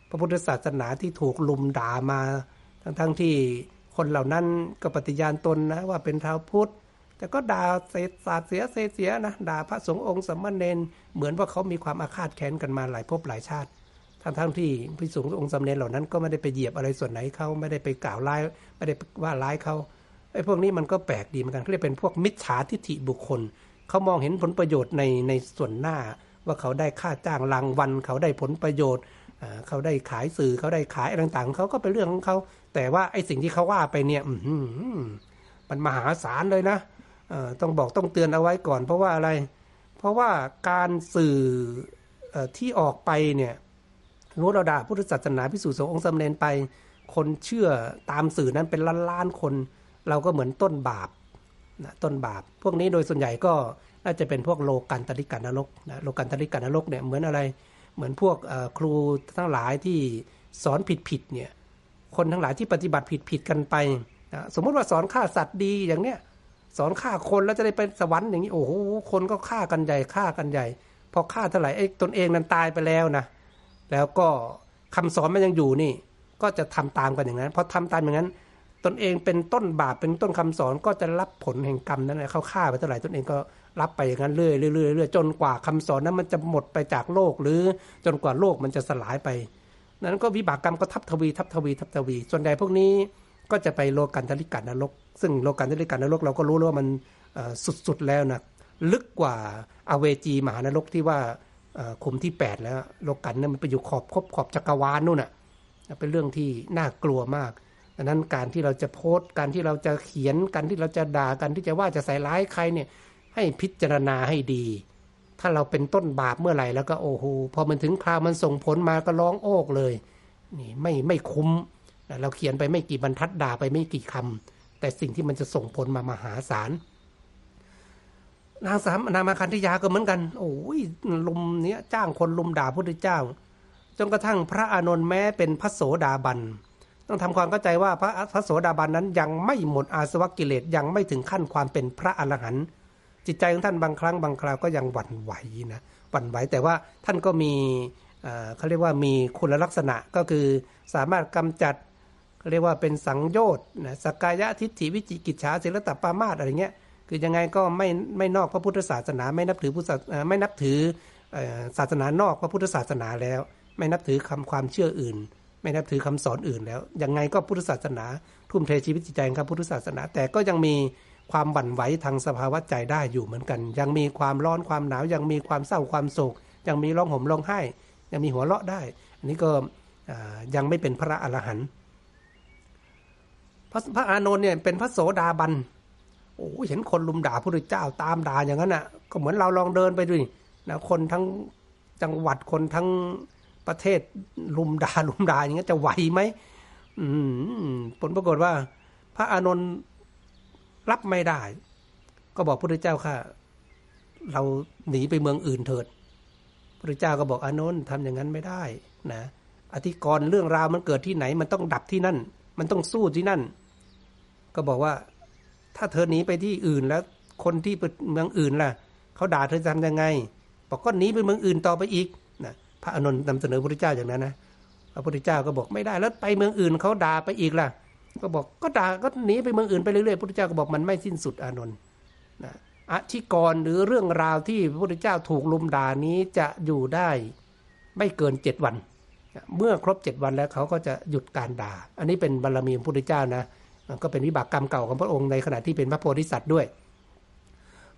พระพุทธศาสนาที่ถูกลุมด่ามา ทั้งๆทที่คนเหล่านั้นก็ปฏิญาณตนนะว่าเป็นชาวพุทธ แต่ก็ด่าเศษศาสตร์เสียเสียเสียนะด่าพระสงฆ์องค์สมณเณรเหมือนว่าเขามีความอาฆาตแค้นกันมาหลายภพหลายชาติ ทั้งๆทที่พระสงฆ์องค์สมณเณรเหล่านั้นก็ไม่ได้ไปเหยียบอะไรส่วนไหนเขาไม่ได้ไปกล่าวร้ายไม่ได้ว่าร้ายเขาไอ้พวกนี้มันก็แปลกดีเหมือนกันเขาเรียกเป็นพวกมิจฉาทิฐิบุคคล เขามองเห็นผลประโยชน์ในในส่วนหน้า ว่าเขาได้ค่าจ้างรางวัล เขาได้ผลประโยชน์เขาได้ขายสื่อเขาได้ขายอะไรต่างๆเขาก็เป็นเรื่องของเขา แต่ว่าไอ้สิ่งที่เขาว่าไปเนี่ยมันมหาศาลเลยนะต้องบอกต้องเตือนเอาไว้ก่อน เพราะว่าอะไร เพราะว่าการสื่อที่ออกไปเนี่ยรู้เราด่าพุทธศาสนาพิสูจน์สงฆ์องค์สมเด็จไป คนเชื่อตามสื่อนั้นเป็นล้านล้านคน เราก็เหมือนต้นบาปนะต้นบาป พวกนี้โดยส่วนใหญ่ก็ น่าจะเป็นพวกโลกันตริกันนรกนะโลกันตริกันนรกเนี่ยเหมือนอะไรเหมือนพวกครูทั้งหลายที่สอนผิดผิดเนี่ยคนทั้งหลายที่ปฏิบัติผิดผิดกันไปนะสมมติว่าสอนฆ่าสัตว์ดีอย่างเนี้ยสอนฆ่าคนแล้วจะได้ไปสวรรค์อย่างนี้โอ้โหคนก็ฆ่ากันใหญ่ฆ่ากันใหญ่พอฆ่าเท่าไหร่ไอ้ตนเองนั้นตายไปแล้วนะแล้วก็คำสอนมันยังอยู่นี่ก็จะทำตามกันอย่างนั้นพอทำตามอย่างนั้น ตนเองเป็นต้นบาปเป็นต้นคำสอนก็จะรับผลแห่งกรรมนั้นเขาฆ่าไปเท่าไหร่ตนเองก็ รับไปอย่างนั้นเรื่อยๆเรื่อยๆจนกว่าคำสอนนั้นมันจะหมดไปจากโลกหรือจนกว่าโลกมันจะสลายไป นั้นก็วิบากกรรมก็ทับทวีทับทวีทับทวี ส่วนใหญ่พวกนี้ก็จะไปโลกันทริกันนรก ซึ่งโลกันทริกันนรกเราก็รู้แล้วว่ามันสุดๆแล้วนะลึกกว่าอเวจีมหานรกที่ว่าคุมที่ 8 แล้วโลกันนั้นมันไปอยู่ขอบคบขอบจักรวาลนู่นน่ะเป็นเรื่องที่น่ากลัวมากดังนั้นการที่เราจะโพสต์การที่เราจะเขียนการที่เราจะด่ากันที่จะว่าจะใส่ร้ายใครเนี่ย ให้พิจารณาให้ดี ถ้าเราเป็นต้นบาปเมื่อไหร่แล้วก็โอ้โหพอมันถึงคราวมันส่งผลมาก็ร้องโอกเลยนี่ไม่ไม่คุ้ม เราเขียนไปไม่กี่บรรทัดด่าไปไม่กี่คำแต่สิ่งที่มันจะส่งผลมามหาศาลนางสามนามาคันธยาก็เหมือนกัน โอ้ยลุมเนี้ยจ้างคนลุมด่าพระพุทธเจ้า จนกระทั่งพระอานนท์แม้เป็นพระโสดาบัน ต้องทำความเข้าใจว่าพระพระโสดาบันนั้นยังไม่หมดอาสวะกิเลสยังไม่ถึงขั้นความเป็นพระอรหันต์ จิตใจของท่านบางครั้งบางคราวก็ยังหวั่นไหวนะหวั่นไหวแต่ว่าท่านก็มีเขาเรียกว่ามีคุณลักษณะก็คือสามารถกำจัดเขาเรียกว่าเป็นสังโยชน์นะสกายะทิฏฐิวิจิกิจฉาศิลตปามาตอะไรเงี้ยคือยังไงก็ไม่ไม่นอกพระพุทธศาสนา ไม่นับถือพุทธไม่นับถือศาสนานอกพระพุทธศาสนาแล้ว ไม่นับถือคำความเชื่ออื่น ไม่นับถือคำสอนอื่นแล้วยังไงก็พุทธศาสนา ทุ่มเทชีวิตจิตใจครับพุทธศาสนา แต่ก็ยังมี ความบั่นไหวทางสภาวะใจได้อยู่เหมือนกัน ยังมีความร้อนความหนาวยังมีความเศร้าความโศก ยังมีร้องห่มร้องไห้ ยังมีหัวเราะได้ อันนี้ก็ยังไม่เป็นพระอรหันต์พระพระอานนท์เนี่ยเป็นพระโสดาบันโอ้เห็นคนลุมด่าพระพุทธเจ้าตามด่าอย่างนั้นอะก็เหมือนเราลองเดินไปดูนะคนทั้งจังหวัดคนทั้งประเทศลุมด่าลุมด่าอย่างนี้จะไหวไหมผลปรากฏว่า พระอานนท์ รับไม่ได้ ก็บอกพระพุทธเจ้าค่ะ เราหนีไปเมืองอื่นเถิดพระพุทธเจ้าก็บอกอานนท์ทำอย่างนั้นไม่ได้นะอธิกรณ์เรื่องราวมันเกิดที่ไหน มันต้องดับที่นั่น มันต้องสู้ที่นั่น ก็บอกว่า ถ้าเธอหนีไปที่อื่นแล้ว คนที่เมืองอื่นล่ะเขาด่าเธอทำยังไงบอกก็หนีไปเมืองอื่นต่อไปอีกนะพระอานนท์นำเสนอพระพุทธเจ้าอย่างนั้นนะพระพุทธเจ้าก็บอกไม่ได้แล้วไปเมืองอื่นเขาด่าไปอีกล่ะ ก็บอกก็ด่าก็หนีไปเมืองอื่นไปเรื่อยๆพระพุทธเจ้าก็บอกมันไม่สิ้นสุดอานนท์นะอธิกรณ์หรือเรื่องราวที่พระพุทธเจ้าถูกลุมด่านี้จะอยู่ได้ไม่เกินเจ็ดวัน เมื่อครบเจ็ดวันแล้วเขาก็จะหยุดการด่า อันนี้เป็นบารรมีพระพุทธเจ้านะก็เป็นวิบากกรรมเก่าของพระองค์ในขณะที่เป็นพระโพธิสัตว์ด้วย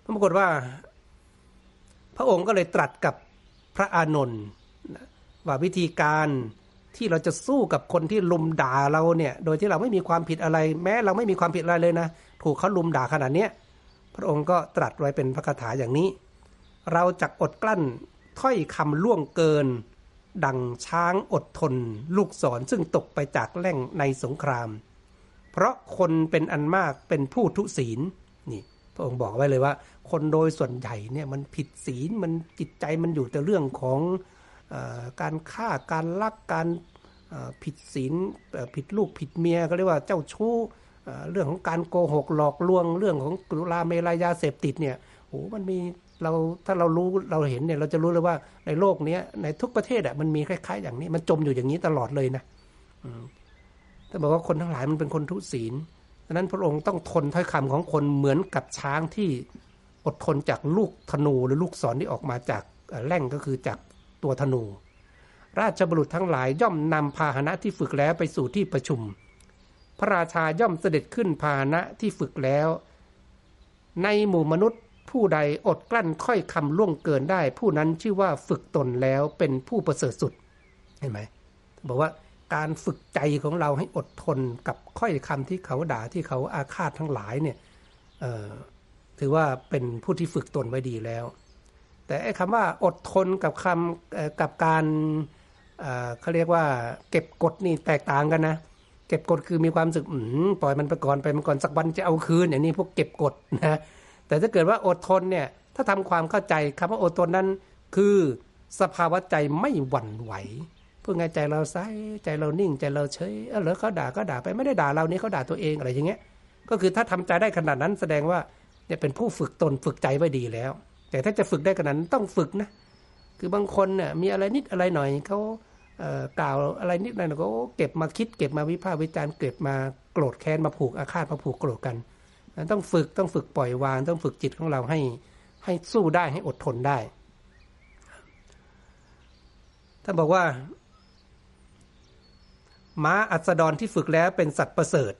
ปรากฏว่า พระองค์ก็เลยตรัสกับพระอานนท์ว่าวิธีการ ที่เราจะสู้กับคนที่ลุมด่าเราเนี่ย โดยที่เราไม่มีความผิดอะไร แม้เราไม่มีความผิดอะไรเลยนะ ถูกเขาลุมด่าขนาดเนี้ยพระองค์ก็ตรัสไว้เป็นพระคาถาอย่างนี้ เราจะอดกลั้นถ้อยคำล่วงเกิน ดังช้างอดทน ลูกศรซึ่งตกไปจากแหล่งในสงคราม เพราะคนเป็นอันมากเป็นผู้ทุศีลนี่ พระองค์บอกไว้เลยว่า คนโดยส่วนใหญ่เนี่ยมันผิดศีลมันจิตใจมันอยู่แต่เรื่องของ การฆ่าการลักการผิดศีลผิดลูกผิดเมียเขาเรียกว่าเจ้าชู้เรื่องของการโกหกหลอกลวง เรื่องของกุลาเมลายาเสพติดเนี่ยโอ้มันมีเราถ้าเรารู้เราเห็นเนี่ยเราจะรู้เลยว่าในโลกนี้ในทุกประเทศอะมันมีคล้าย ๆ อย่างนี้มันจมอยู่อย่างนี้ตลอดเลยนะแต่บอกว่าคนทั้งหลายมันเป็นคนทุศีลดังนั้นพระองค์ต้องทนถ้อยคำของคนเหมือนกับช้างที่อดทนจากลูกธนูหรือลูกศรที่ออกมาจากแร่งก็คือจาก ตัวธนู ราชบุรุษทั้งหลายย่อมนำพาหนะที่ฝึกแล้วไปสู่ที่ประชุม พระราชาย่อมเสด็จขึ้นพาหนะที่ฝึกแล้ว ในหมู่มนุษย์ผู้ใดอดกลั้นค่อยคำล่วงเกินได้ ผู้นั้นชื่อว่าฝึกตนแล้วเป็นผู้ประเสริฐสุดเห็นไหมบอกว่าการฝึกใจของเราให้อดทนกับค่อยคำที่เขาด่าที่เขาอาฆาตทั้งหลายเนี่ยถือว่าเป็นผู้ที่ฝึกตนไว้ดีแล้ว แต่ไอ้คำว่าอดทนกับคำกับการเขาเรียกว่า เก็บกดนี่แตกต่างกันนะ เก็บกดคือมีความสึกปล่อยมันไปก่อนไปมันก่อนสักวันจะเอาคืนอย่างนี้พวกเก็บกดนะแต่ถ้าเกิดว่าอดทนเนี่ยถ้าทำความเข้าใจคำว่าอดทนนั้น คือสภาวะใจไม่หวั่นไหวเพื่อไงใจเราใสใจเรานิ่งใจเราเฉยเออเหรอเขาด่าก็ด่าไปไม่ได้ด่าเรานี่เขาด่าตัวเองอะไรอย่างเงี้ย ก็คือถ้าทำใจได้ขนาดนั้นแสดงว่าเนี่ยเป็นผู้ฝึกตนฝึกใจไว้ดีแล้ว แต่ถ้าจะฝึกได้ขนาดนั้นต้องฝึกนะ คือบางคนเนี่ยมีอะไรนิดอะไรหน่อยเขาเกล่าวอะไรนิดหน่อยก็เก็บมาคิดเก็บมาวิพากษ์วิจารณ์เก็บมาโกรธแค้นมาผูกอาฆาตมาผูกโกรธกันต้องฝึกต้องฝึกปล่อยวาง ต้องฝึกจิตของเราให้ให้สู้ได้ให้อดทนได้ท่านบอกว่า ม้าอัสดรที่ฝึกแล้วเป็นสัตว์ประเสริฐ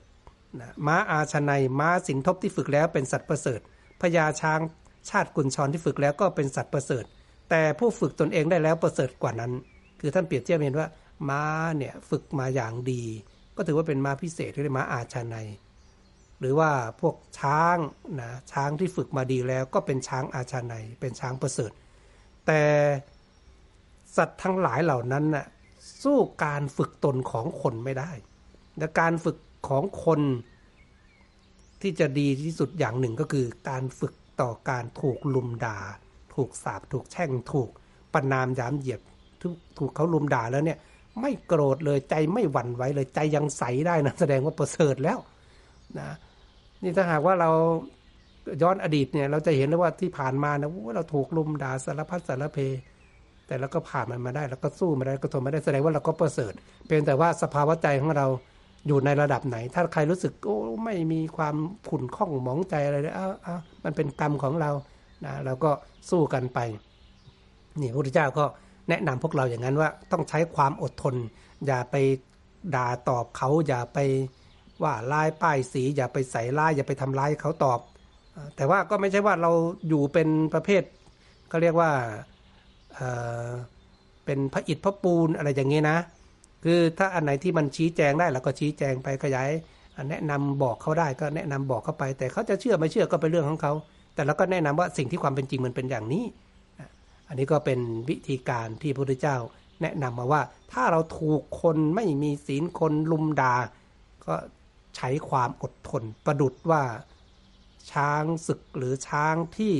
นะม้าอาชนัยม้าสินทบที่ฝึกแล้วเป็นสัตว์ประเสริฐพญาช้าง ชาติกุญชรที่ฝึกแล้วก็เป็นสัตว์ประเสริฐ แต่ผู้ฝึกตนเองได้แล้วประเสริฐกว่านั้น คือท่านเปรียบเทียบเห็นว่าม้าเนี่ยฝึกมาอย่างดี ก็ถือว่าเป็นม้าพิเศษหรือม้าอาชนัยหรือว่าพวกช้างนะช้างที่ฝึกมาดีแล้วก็เป็นช้างอาชนัยเป็นช้างประเสริฐ แต่สัตว์ทั้งหลายเหล่านั้นน่ะสู้การฝึกตนของคนไม่ได้และการฝึกของคนที่จะดีที่สุดอย่างหนึ่งก็คือการฝึก ต่อการถูกลุมด่า ถูกสาบถูกแช่งถูกประนามยามเหยียบถูกเขาลุมด่าแล้วเนี่ย ไม่โกรธเลยใจไม่หวั่นไหวเลยใจยังใสได้นะแสดงว่าประเสริฐแล้วนะนี่ถ้าหากว่าเราย้อนอดีตเนี่ย เราจะเห็นเลยว่าที่ผ่านมานะว่าเราถูกลุมด่าสารพัดสารเพ แต่เราก็ผ่านมันมาได้ แล้วก็สู้มาได้ก็ทนมาได้แสดงว่าเราก็ประเสริฐ เป็นแต่ว่าสภาวะใจของเรา อยู่ในระดับไหน ถ้าใครรู้สึกโอ้ไม่มีความขุ่นข้องหมองใจอะไรเลยอ้าวอ้ามันเป็นกรรมของเรานะเราก็สู้กันไป นี่พระพุทธเจ้าก็แนะนำพวกเราอย่างนั้นว่าต้องใช้ความอดทน อย่าไปด่าตอบเขา อย่าไปว่าลายป้ายสี อย่าไปใส่ลายอย่าไปทำลายเขาตอบ แต่ว่าก็ไม่ใช่ว่าเราอยู่เป็นประเภทก็เรียกว่าเเป็นพระอิฐพระปูนอะไรอย่างนี้นะ คือถ้าอันไหนที่มันชี้แจงได้เราก็ชี้แจงไปขยายแนะนำบอกเขาได้ก็แนะนำบอกเขาไป แต่เขาจะเชื่อไม่เชื่อก็เป็นเรื่องของเขา แต่เราก็แนะนำว่าสิ่งที่ความเป็นจริงมันเป็นอย่างนี้ อันนี้ก็เป็นวิธีการที่พระพุทธเจ้า แนะนำมาว่าถ้าเราถูกคนไม่มีศีลคนลุมดาก็ใช้ความอดทนประดุดว่าช้างศึกหรือช้างที่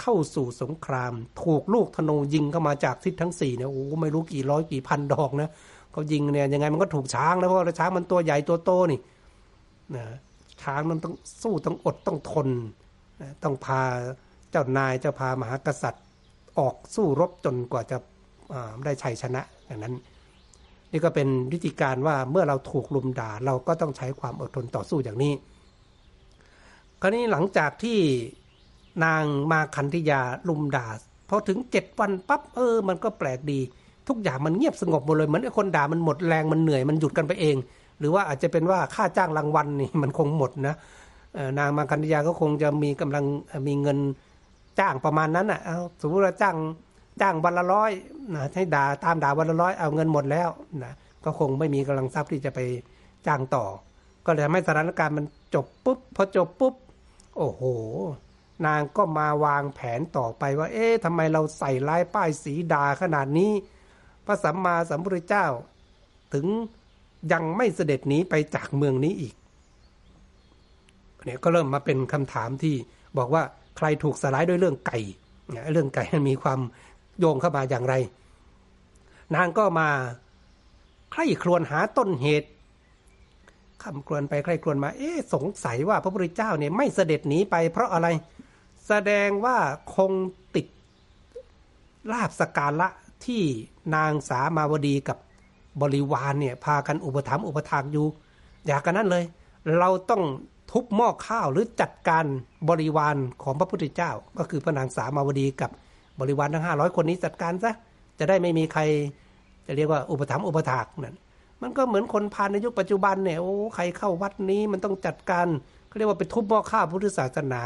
เข้าสู่สงคราม ถูกลูกธนูยิงเข้ามาจากทิศทั้งสี่เนี่ยโอ้ไม่รู้กี่ร้อยกี่พันดอกนะ เขายิงเนี่ยยังไงมันก็ถูกช้างนะเพราะช้างมันตัวใหญ่ตัวโตนี่นะช้างมันต้องสู้ต้องอดต้องทนนะต้องพาเจ้านายเจ้าพามหากษัตริย์ ออกสู้รบจนกว่าจะได้ชัยชนะอย่างนั้น นี่ก็เป็นวิธีการว่าเมื่อเราถูกลุมด่าเราก็ต้องใช้ความอดทนต่อสู้อย่างนี้ คราวนี้หลังจากที่นางมาคันธยาลุมด่าพอถึงเจ็ดวันปั๊บเออ มันก็แปลกดี ทุกอย่างมันเงียบสงบหมดเลยเหมือนคนด่ามันหมดแรงมันเหนื่อยมันหยุดกันไปเอง หรือว่าอาจจะเป็นว่าค่าจ้างรางวัลนี่มันคงหมดนะนางมาคันธยาก็คงจะมีกำลังมีเงินจ้างประมาณนั้นอะเอาสมมติว่าจ้างจ้างวันละร้อยนะให้ด่าตามด่าวันละร้อยเอาเงินหมดแล้วนะก็คงไม่มีกำลังทรัพย์ที่จะไปจ้างต่อ ก็เลยทำให้สถานการณ์มันจบปุ๊บพอจบปุ๊บโอ้โห นางก็มาวางแผนต่อไปว่า เอ๊ะทำไมเราใส่ลายป้ายสีด่าขนาดนี้ พระสัมมาสัมพุทธเจ้า ถึงยังไม่เสด็จหนีไปจากเมืองนี้อีกเนี่ยก็เริ่มมาเป็นคำถามที่บอกว่าใครถูกสลายด้วยเรื่องไก่เรื่องไก่มันมีความโยงเข้ามาอย่างไร นางก็มาใคร่ครวญหาต้นเหตุคำครวญไปใคร่ครวญมา เอ๊สงสัยว่าพระพุทธเจ้าเนี่ยไม่เสด็จหนีไปเพราะอะไร แสดงว่าคงติดลาบสการละที่ นางสามาวดีกับบริวารเนี่ยพากันอุปถัมภ์อุปถากอยู่ อยากกันนั้นเลย เราต้องทุบหม้อข้าวหรือจัดการบริวารของพระพุทธเจ้า ก็คือพระนางสามาวดีกับบริวารทั้งห้าร้อยคนนี้จัดการซะจะได้ไม่มีใคร จะเรียกว่าอุปถัมภ์อุปถากนั่นมันก็เหมือนคนพานในยุคปัจจุบันเนี่ยโอ้ใครเข้าวัดนี้มันต้องจัดการเขาเรียกว่าไปทุบหม้อข้าวพุทธศาสนา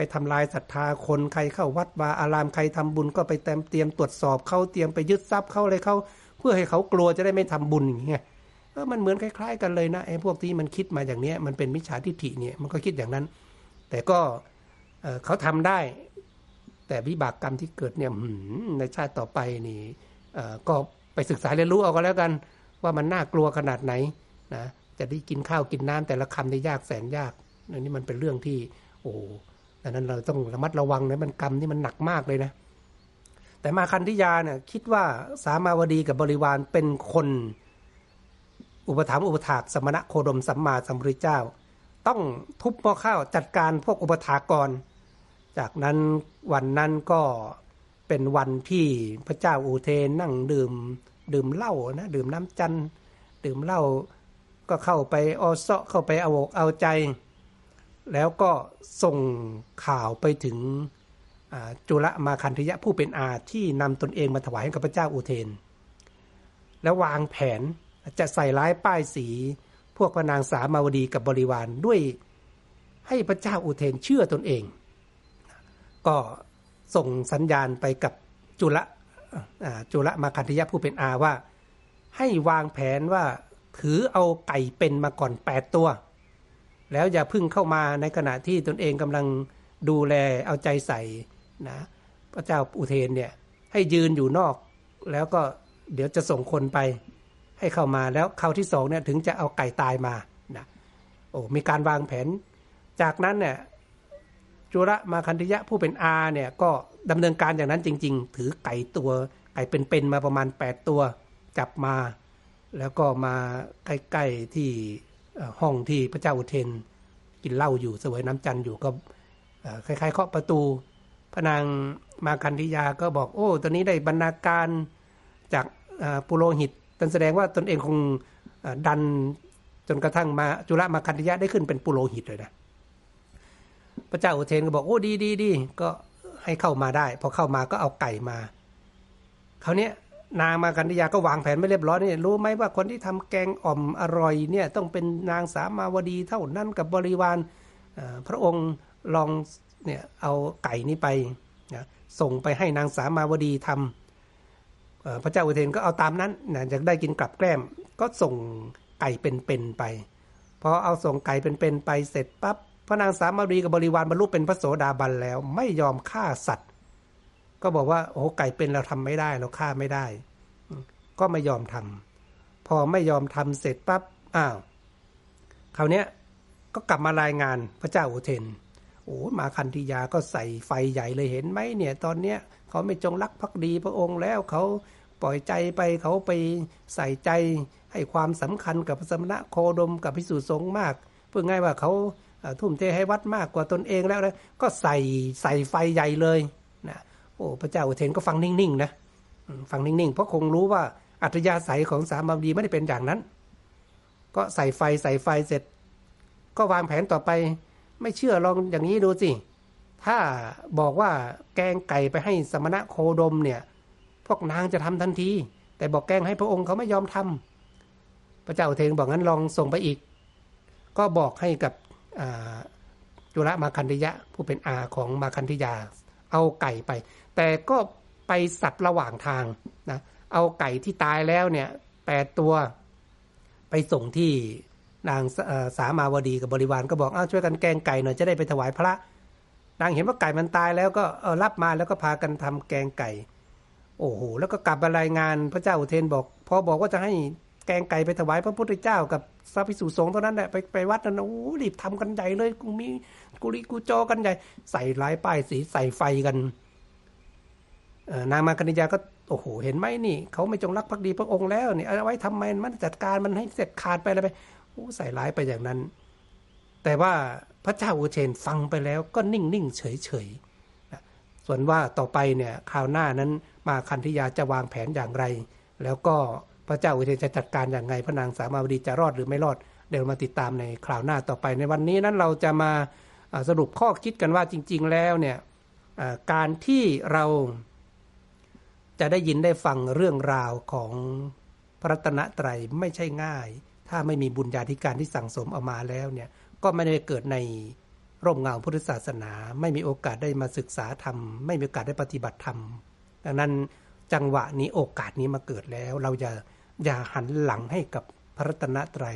ไปทำลายศรัทธาคนใครเข้าวัดวาอารามใครทำบุญก็ไปเต็มเตรียมตรวจสอบเขาเตรียมไปยึดทรัพย์เขาเลยเขาเพื่อให้เขากลัวจะได้ไม่ทำบุญอย่างเงี้ยเออมันเหมือนคล้าย ๆ กันเลยนะไอ้พวกที่มันคิดมาอย่างเนี้ยมันเป็นมิจฉาทิฏฐิเนี่ยมันก็คิดอย่างนั้น แต่ก็เขาทำได้ แต่วิบากกรรมที่เกิดเนี่ยในชาติต่อไปนี่ก็ไปศึกษาเรียนรู้เอาก็แล้วกัน ว่ามันน่ากลัวขนาดไหนนะจะได้กินข้าวกินน้ำแต่ละคำได้ยากแสนยากนนี้มันเป็นเรื่องที่ โอ้ ดังนั้นเราต้องระมัดระวังนะมันกรรมนี่มันหนักมากเลยนะ แต่มาคันธิยาเนี่ยคิดว่าสามาวดีกับบริวารเป็นคน อุปถัมภ์อุปถากสมณะโคดมสัมมาสัมพุทธเจ้า ต้องทุบหม้อข้าวจัดการพวกอุปถากร จากนั้นวันนั้นก็เป็นวันที่พระเจ้าอูเทนนั่งดื่มดื่มเหล้านะดื่มน้ำจันทร์ดื่มเหล้าก็เข้าไปออเซาะเข้าไปเอาอกเอาใจ แล้วก็ส่งข่าวไปถึงจุลมาคันธยะผู้เป็นอาที่นำตนเองมาถวายให้กับพระเจ้าอุเทน แล้ววางแผนจะใส่ร้ายป้ายสีพวกพระนางสามาวดีกับบริวารด้วยให้พระเจ้าอุเทนเชื่อตนเอง ก็ส่งสัญญาณไปกับจุลจุลมาคันธยะผู้เป็นอาว่า ให้วางแผนว่าถือเอาไก่เป็นมาก่อนแปดตัว แล้วอย่าพึ่งเข้ามาในขณะที่ตนเองกำลังดูแลเอาใจใส่นะพระเจ้าอุเทนเนี่ยให้ยืนอยู่นอก แล้วก็เดี๋ยวจะส่งคนไปให้เข้ามาแล้วคราวที่สองเนี่ยถึงจะเอาไก่ตายมานะโอ้มีการวางแผน จากนั้นเนี่ยจุระมาคันธยะผู้เป็นอาเนี่ยก็ดำเนินการอย่างนั้นจริง ๆ ถือไก่ตัวไก่เป็นๆมาประมาณ 8 ตัวจับมา แล้วก็มาใกล้ๆที่ ห้องที่พระเจ้าอุเทนกินเหล้าอยู่เสวยน้ำจันทร์อยู่ก็คล้ายๆเคาะประตู พระนางมาคันธิยาก็บอกโอ้ ตอนนี้ได้บรรณาการจากปุโรหิตตันแสดงว่าตนเองคงดันจนกระทั่งมาจุลมาคันธิยะได้ขึ้นเป็นปุโรหิตเลยนะพระเจ้าอุเทนก็บอกโอ้ดีดีดีก็ให้เข้ามาได้ พอเข้ามาก็เอาไก่มาคราวนี้ นางมาคันธิยาก็วางแผนไม่เรียบร้อยนี่รู้ไหมว่าคนที่ทำแกงอ่อมอร่อยเนี่ยต้องเป็นนางสามาวดีเท่านั้นกับบริวารพระองค์ลองเนี่ยเอาไก่นี้ไปนะส่งไปให้นางสามาวดีทำพระเจ้าอุเทนก็เอาตามนั้นนะจะได้กินกลับแกล้มก็ส่งไก่เป็นๆไปพอเอาส่งไก่เป็นๆไปเสร็จปั๊บพระนางสามาวดีกับบริวารบรรลุเป็นพระโสดาบันแล้ว ไม่ยอมฆ่าสัตว์ ก็บอกว่าโอ้ไก่เป็นเราทำไม่ได้เราฆ่าไม่ได้ ก็ไม่ยอมทำพอไม่ยอมทำเสร็จปั๊บอ้าวคราวนี้ก็กลับมารายงานพระเจ้าอุเทนโอ้มาคันธิยาก็ใส่ไฟใหญ่เลยเห็นไหมเนี่ยตอนเนี้ยเขาไม่จงรักภักดีพระองค์แล้วเขาปล่อยใจไปเขาไปใส่ใจให้ความสำคัญกับสมณะโคดมกับพิสุสงฆ์มากเพื่อง่ายว่าเขาทุ่มเทให้วัดมากกว่าตนเองแล้วนะก็ใส่ใส่ไฟใหญ่เลย โอ้พระเจ้าอุเทนก็ฟังนิ่งๆนะฟังนิ่งๆ เพราะคงรู้ว่าอัตยาศัยของสามบดีไม่ได้เป็นอย่างนั้น ก็ใส่ไฟใส่ไฟเสร็จ ก็วางแผนต่อไป ไม่เชื่อลองอย่างนี้ดูสิถ้าบอกว่าแกงไก่ไปให้สมณะโคดมเนี่ย พวกนางจะทำทันที แต่บอกแกงให้พระองค์เขาไม่ยอมทำพระเจ้าเทงบอกงั้นลองส่งไปอีก ก็บอกให้กับจุลมาคันธยะผู้เป็นอาของมาคันธยา เอาไก่ไปแต่ก็ไปสับระหว่างทางนะเอาไก่ที่ตายแล้วเนี่ยแปดตัวไปส่งที่นางสามาวดีกับบริวารก็บอกอ้าวช่วยกันแกงไก่หน่อยจะได้ไปถวายพระ นางเห็นว่าไก่มันตายแล้วก็เออรับมาแล้วก็พากันทำแกงไก่ โอ้โหแล้วก็กลับมารายงานพระเจ้าอุเทนบอกพอบอกว่าจะให้แกงไก่ไปถวายพระพุทธเจ้ากับพระภิกษุสงฆ์เท่านั้นแหละไปไปวัดนั้นโอ้รีบทำกันใหญ่เลยกูมีกูรีกูจอกันใหญ่ใส่ลายป้ายสีใส่ไฟกัน นางมาคณิยาก็โอ้โหเห็นไหมนี่เขาไม่จงรักภักดีพระองค์แล้วนี่เอาไว้ทำไมมันจัดการมันให้เสร็จขาดไปเลยไปใส่ร้ายไปอย่างนั้น แต่ว่าพระเจ้าอุเชนฟังไปแล้วก็นิ่งนิ่งเฉยเฉยส่วนว่าต่อไปเนี่ยคราวหน้านั้นมาคันธิยาจะวางแผนอย่างไร แล้วก็พระเจ้าอุเทนจะจัดการอย่างไงพระนางสามาวดีจะรอดหรือไม่รอดเดี๋ยวมาติดตามในคราวหน้าต่อไปในวันนี้นั้นเราจะมาสรุปข้อคิดกันว่าจริง ๆ แล้วเนี่ยการที่เรา จะได้ยินได้ฟังเรื่องราวของพระรัตนตรไม่ใช่ง่าย ถ้าไม่มีบุญญาธิการที่สั่งสมเอามาแล้วเนี่ยก็ไม่ได้เกิดในร่มเงาพุทธศาสนา ไม่มีโอกาสได้มาศึกษาธรรม ไม่มีโอกาสได้ปฏิบัติธรรมดังนั้นจังหวะนี้โอกาสนี้มาเกิดแล้ว เราอย่าอย่าหันหลังให้กับพระรัตนตร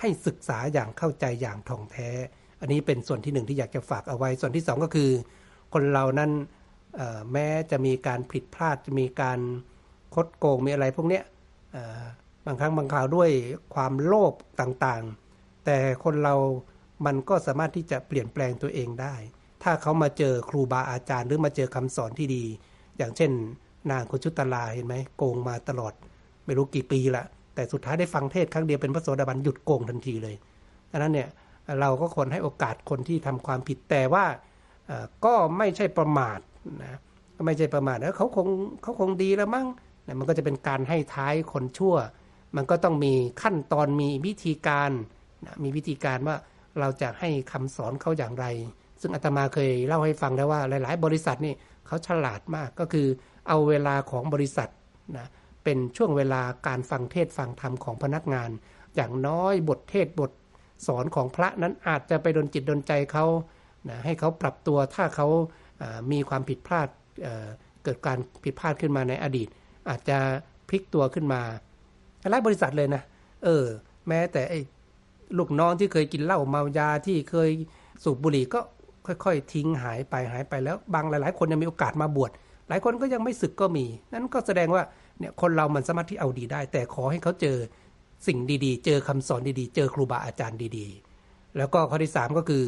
ให้ศึกษาอย่างเข้าใจอย่างท่องแท้ อันนี้เป็นส่วนที่หนึ่งที่อยากจะฝากเอาไว้ส่วนที่สองก็คือ คนเรานั้น แม้จะมีการผิดพลาดจะมีการคดโกงมีอะไรพวกนี้บางครั้งบางคราวด้วยความโลภต่างๆ แต่คนเรามันก็สามารถที่จะเปลี่ยนแปลงตัวเองได้ ถ้าเขามาเจอครูบาอาจารย์ หรือมาเจอคำสอนที่ดี อย่างเช่น นางคุชุตลาเห็นไหมโกงมาตลอด ไม่รู้กี่ปีละแต่สุดท้ายได้ฟังเทศครั้งเดียวเป็นพระโสดาบันหยุดโกงทันทีเลยดังนั้นเนี่ยเราก็ควรให้โอกาสคนที่ทำความผิดแต่ว่าก็ไม่ใช่ประมาท นะไม่ใช่ประมาทเออเขาคงเขาคงดีแล้วมั้งนะมันก็จะเป็นการให้ท้ายคนชั่ว มันก็ต้องมีขั้นตอนมีวิธีการนะมีวิธีการว่าเราจะให้คำสอนเขาอย่างไร ซึ่งอาตมาเคยเล่าให้ฟังแล้วว่าหลาย ๆ บริษัทนี่เขาฉลาดมากก็คือเอาเวลาของบริษัทนะเป็นช่วงเวลาการฟังเทศฟังธรรมของพนักงาน อย่างน้อยบทเทศบทสอนของพระนั้นอาจจะไปดนจิตดนใจเขานะให้เขาปรับตัวถ้าเขา มีความผิดพลาดเเกิดการผิดพลาดขึ้นมาในอดีต อาจจะพลิกตัวขึ้นมาหลายบริษัทเลยนะ เออ แม้แต่ไอ้ลูกน้องที่เคยกินเหล้าเมายาที่เคยสูบบุหรี่ก็ค่อยๆ ทิ้งหายไปหายไปแล้วบางหลาย ๆ คนยังมีโอกาสมาบวชหลายคนก็ยังไม่ศึกก็มี นั้นก็แสดงว่าเนี่ยคนเรามันสามารถที่เอาดีได้ แต่ขอให้เขาเจอสิ่งดีๆ เจอคำสอนดีๆ เจอครูบาอาจารย์ดีๆ แล้วก็ข้อที่สามก็คือ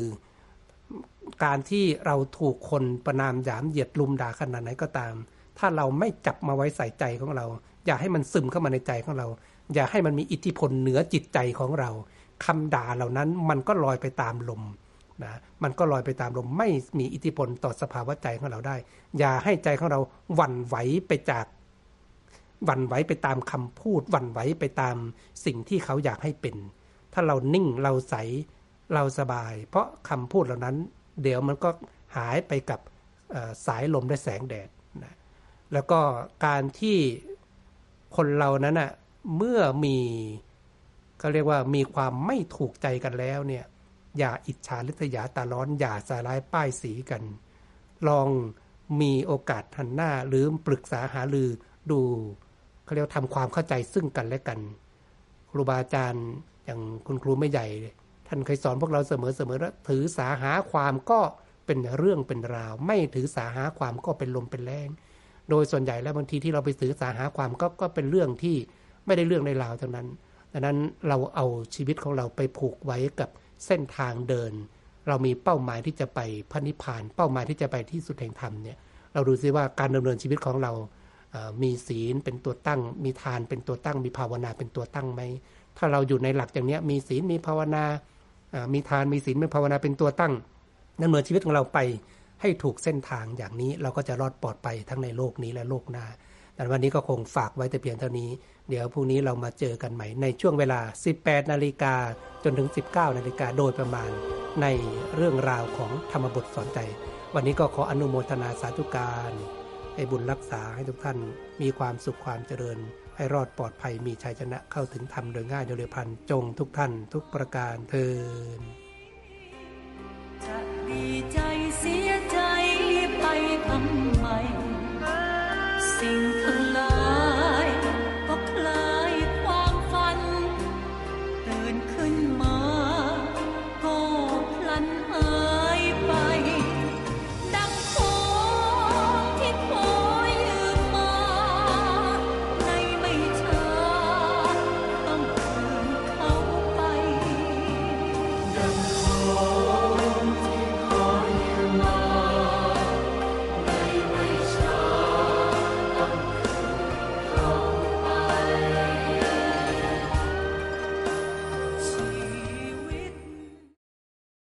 การที่เราถูกคนประนามหยามเหยียดลุมด่าขนาดไหนก็ตาม ถ้าเราไม่จับมาไว้ใส่ใจของเรา อย่าให้มันซึมเข้ามาในใจของเรา อย่าให้มันมีอิทธิพลเหนือจิตใจของเราคำด่าเหล่านั้นมันก็ลอยไปตามลมนะมันก็ลอยไปตามลมไม่มีอิทธิพลต่อสภาวะใจของเราได้ อย่าให้ใจของเราหวั่นไหวไปจากหวั่นไหวไปตามคำพูดหวั่นไหวไปตามสิ่งที่เขาอยากให้เป็น ถ้าเรานิ่งเราใส เราสบาย เพราะคำพูดเหล่านั้น เดี๋ยวมันก็หายไปกับสายลมและแสงแดดนะแล้วก็การที่คนเรานั้นนะ่ะเมื่อมีเขาเรียกว่ามีความไม่ถูกใจกันแล้วเนี่ยอย่าอิจฉาลิษยาตาร้อน อย่าสาร้ายป้ายสีกัน ลองมีโอกาสหันหน้าหรือปรึกษาหารือดูเขาเรียกทำความเข้าใจซึ่งกันและกัน ครูบาอาจารย์อย่างคุณครูไม่ใหญ่ ท่านเคยสอนพวกเราเสมอเสมอว่าถือสาหาความก็เป็นเรื่องเป็นราว ไม่ถือสาหาความก็เป็นลมเป็นแรงโดยส่วนใหญ่แล้วบางทีที่เราไปถือสาหาความก็ก็เป็นเรื่องที่ไม่ได้เรื่องในราวทั้งนั้นดังนั้นเราเอาชีวิตของเราไปผูกไว้กับเส้นทางเดิน เรามีเป้าหมายที่จะไปพระนิพพาน เป้าหมายที่จะไปที่สุดแห่งธรรมเนี่ยเราดูซิว่าการดำเนินชีวิตของเรา มีศีลเป็นตัวตั้ง มีทานเป็นตัวตั้ง มีภาวนาเป็นตัวตั้งไหม ถ้าเราอยู่ในหลักอย่างนี้มีศีล มีภาวนา มีทานมีศีลมีภาวนาเป็นตัวตั้งดำเนินชีวิตของเราไปให้ถูกเส้นทางอย่างนี้เราก็จะรอดปลอดไปทั้งในโลกนี้และโลกหน้าแต่วันนี้ก็คงฝากไว้แต่เพียงเท่านี้ เดี๋ยวพรุ่งนี้เรามาเจอกันใหม่ในช่วงเวลา 18 นาฬิกาจนถึง 19 นาฬิกาโดยประมาณในเรื่องราวของธรรมบทสอนใจ วันนี้ก็ขออนุโมทนาสาธุการให้บุญรักษาให้ทุกท่านมีความสุขความเจริญ ให้รอดปลอดภัยมีชัยชนะเข้าถึงธรรมโดยง่ายโดยเร็วพันจงทุกท่านทุกประการเทินดสิ่งทั้